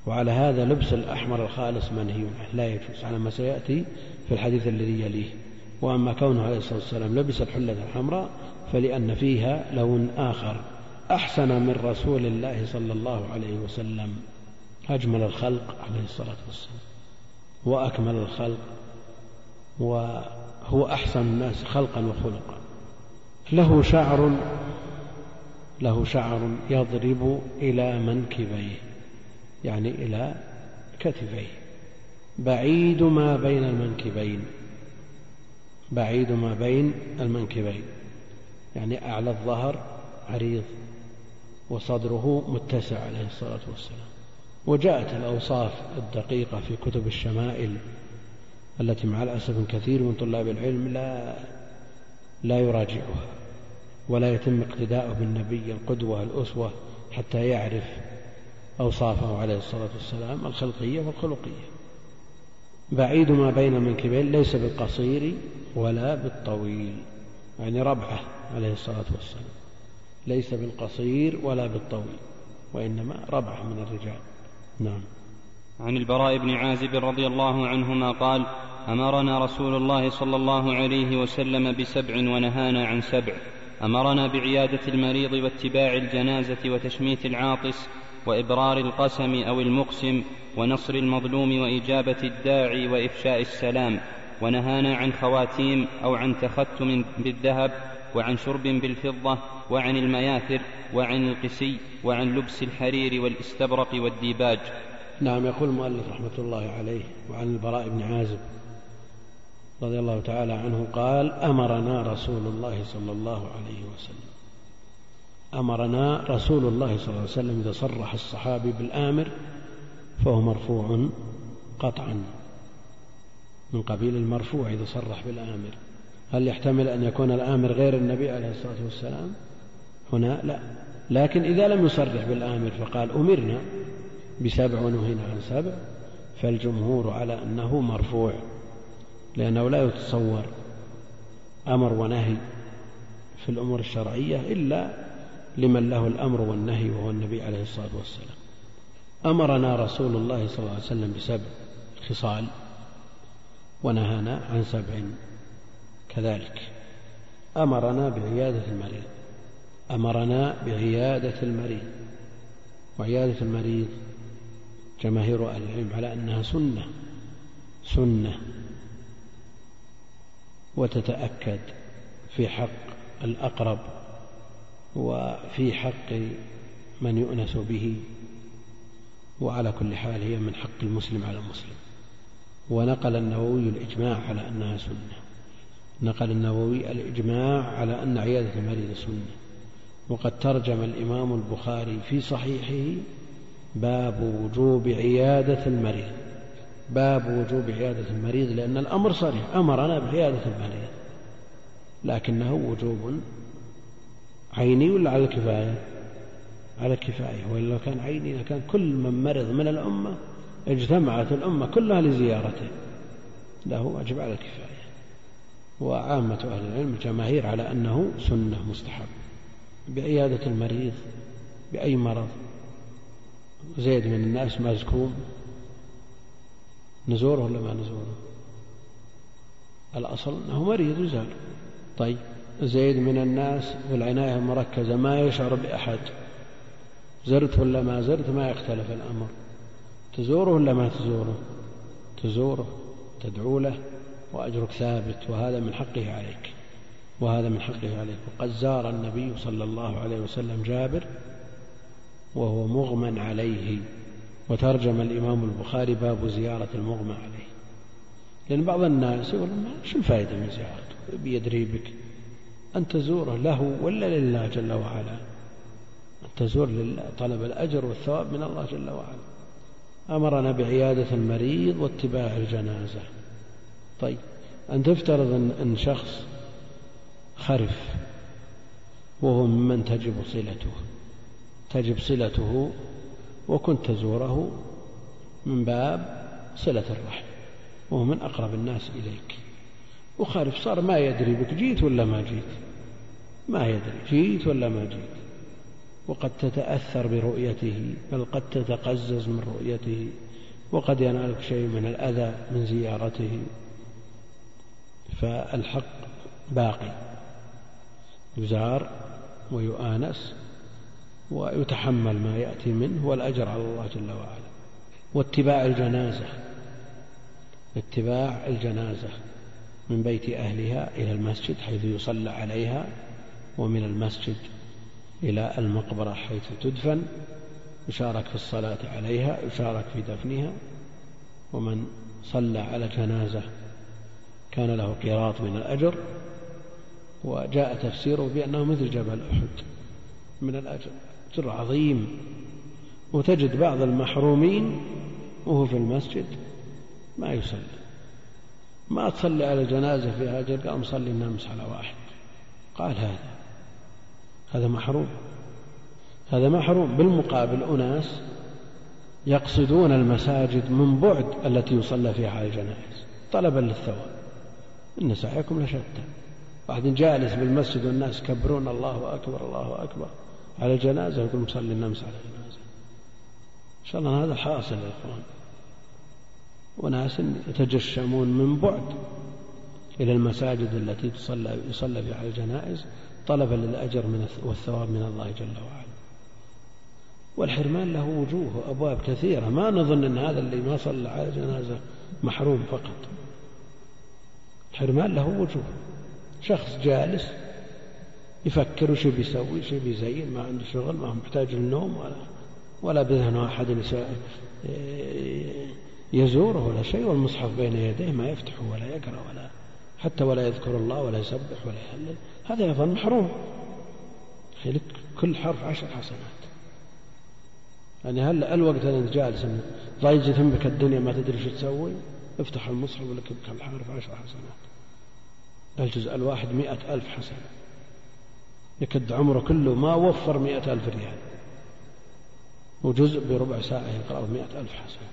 S1: وعلى هذا لبس الأحمر الخالص منهي لا يجوز على ما سيأتي في الحديث الذي يليه. وأما كونه عليه الصلاة والسلام لبس الحلة الحمراء فلأن فيها لون آخر. أحسن من رسول الله صلى الله عليه وسلم. أجمل الخلق عليه الصلاة والسلام وأكمل الخلق وهو أحسن الناس خلقا وخلقا. له شعر له شعر يضرب إلى منكبيه يعني إلى كتفيه. بعيد ما بين المنكبين بعيد ما بين المنكبين يعني أعلى الظهر عريض. وصدره متسع عليه الصلاة والسلام. وجاءت الأوصاف الدقيقة في كتب الشمائل التي مع الأسف كثير من طلاب العلم لا لا يراجعها ولا يتم اقتداؤه بالنبي القدوة الأسوة حتى يعرف أوصافه عليه الصلاة والسلام الخلقية والخلقية. بعيد ما بين المنكبين ليس بالقصير ولا بالطويل يعني ربعة عليه الصلاة والسلام. ليس بالقصير ولا بالطويل وإنما ربعة من الرجال. نعم.
S2: عن البراء بن عازب رضي الله عنهما قال أمرنا رسول الله صلى الله عليه وسلم بسبع ونهانا عن سبع. أمرنا بعيادة المريض واتباع الجنازة وتشميت العاطس وإبرار القسم أو المقسم ونصر المظلوم وإجابة الداعي وإفشاء السلام. ونهانا عن خواتيم أو عن تختم بالذهب وعن شرب بالفضة وعن المياثر وعن القسي وعن لبس الحرير والاستبرق والديباج.
S1: نعم يقول المؤلف رحمة الله عليه وعن البراء بن عازب رضي الله تعالى عنه قال أمرنا رسول الله صلى الله عليه وسلم. أمرنا رسول الله صلى الله عليه وسلم إذا صرح الصحابي بالآمر فهو مرفوع قطعا من قبيل المرفوع إذا صرح بالآمر. هل يحتمل أن يكون الآمر غير النبي عليه الصلاة والسلام؟ هنا لا. لكن إذا لم يصرح بالآمر فقال أمرنا بسبع ونهينا عن سبع فالجمهور على أنه مرفوع لأنه لا يتصور أمر ونهي في الأمور الشرعية إلا لمن له الأمر والنهي وهو النبي عليه الصلاة والسلام. أمرنا رسول الله صلى الله عليه وسلم بسبع خصال ونهانا عن سبع. كذلك. أمرنا بعيادة المريض. أمرنا بعيادة المريض. وعيادة المريض جماهير أهل العلم على أنها سنة سنة. وتتأكد في حق الأقرب وفي حق من يؤنس به. وعلى كل حال هي من حق المسلم على المسلم. ونقل النووي الإجماع على أنها سنة. نقل النووي الإجماع على أن عيادة المريض سنة. وقد ترجم الإمام البخاري في صحيحه باب وجوب عيادة المريض. باب وجوب عيادة المريض لأن الأمر صريح. أمرنا بعيادة المريض لكنه وجوب عيني ولا على الكفاية؟ على الكفاية. وإلا لو كان عيني لكان كل من مرض من الأمة اجتمعت الأمة كلها لزيارته. له واجب على الكفاية. وعامة أهل العلم الجماهير على أنه سنة مستحب. بعيادة المريض بأي مرض. زيد من الناس مزكوم. نزوره ولا ما نزوره الأصل أنه مريض يزال. طيب زيد من الناس في العناية المركزة ما يشعر بأحد. زرت ولا ما زرت ما يختلف الأمر. تزوره ولا ما تزوره؟ تزوره تدعو له. وأجرك ثابت وهذا من حقه عليك. وهذا من حقه عليك. وقد زار النبي صلى الله عليه وسلم جابر وهو مغمى عليه. وترجم الإمام البخاري باب زيارة المغمى عليه. لأن بعض الناس يقول شو الفائدة من زيارته؟ بيدري بك. أن تزوره له ولا لله جل وعلا؟ أن تزور لله طلب الأجر والثواب من الله جل وعلا. أمرنا بعيادة المريض واتباع الجنازة. طيب. أن تفترض أن شخص خرف وهو ممن تجب صلته. تجب صلته وكنت تزوره من باب صلة الرحم وهو من أقرب الناس إليك. وخالف صار ما يدري بك جيت ولا ما جيت؟ ما يدري جيت ولا ما جيت؟ وقد تتأثر برؤيته بل قد تتقزز من رؤيته وقد ينالك شيء من الأذى من زيارته. فالحق باقي. يزار ويؤانس ويتحمل ما يأتي منه والأجر على الله جل وعلا. واتباع الجنازة. اتباع الجنازة من بيت أهلها إلى المسجد حيث يصلى عليها ومن المسجد إلى المقبرة حيث تدفن. يشارك في الصلاة عليها يشارك في دفنها. ومن صلى على جنازة كان له قيراط من الأجر وجاء تفسيره بأنه مثل جبل أحد من الأجر أجر عظيم. وتجد بعض المحرومين وهو في المسجد ما يصلي. ما تصلي على جنازة فيها أجر قام صلي النمس على واحد. قال هذا هذا محروم. هذا محروم. بالمقابل أناس يقصدون المساجد من بعد التي يصلى فيها على الجنائز طلبا للثواب. إن سعيكم لشتى. واحد جالس بالمسجد والناس يكبرون الله أكبر الله أكبر. على الجنازة يقول مصلي النمس على الجنازة إن شاء الله هذا حاصل يا إخوان. وناس يتجشمون من بعد إلى المساجد التي تصلى يصلى فيها على الجنائز طلبا للأجر من والثواب من الله جل وعلا. والحرمان له وجوه وأبواب كثيرة. ما نظن أن هذا اللي ما صلى على جنازة محروم فقط. الحرمان له وجوه. شخص جالس يفكر وش بيسوي وش بيزين ما عنده شغل ما هو محتاج للنوم ولا ولا بذهنه أحد يزوره ولا شيء والمصحف بين يديه ما يفتحه ولا يقرأ ولا حتى ولا يذكر الله ولا يسبح ولا يهلل. هذا أيضا محروم. لك كل حرف عشر حسنات. يعني هل الوقت أنت جالس ضايجة بك الدنيا ما تدري شو تسوي؟ افتح المصحف ولك كل حرف عشر حسنات. الجزء الواحد مئة ألف حسنة يكد عمره كله ما وفر مئة ألف ريال. وجزء بربع ساعة يقرأه مئة ألف حسنة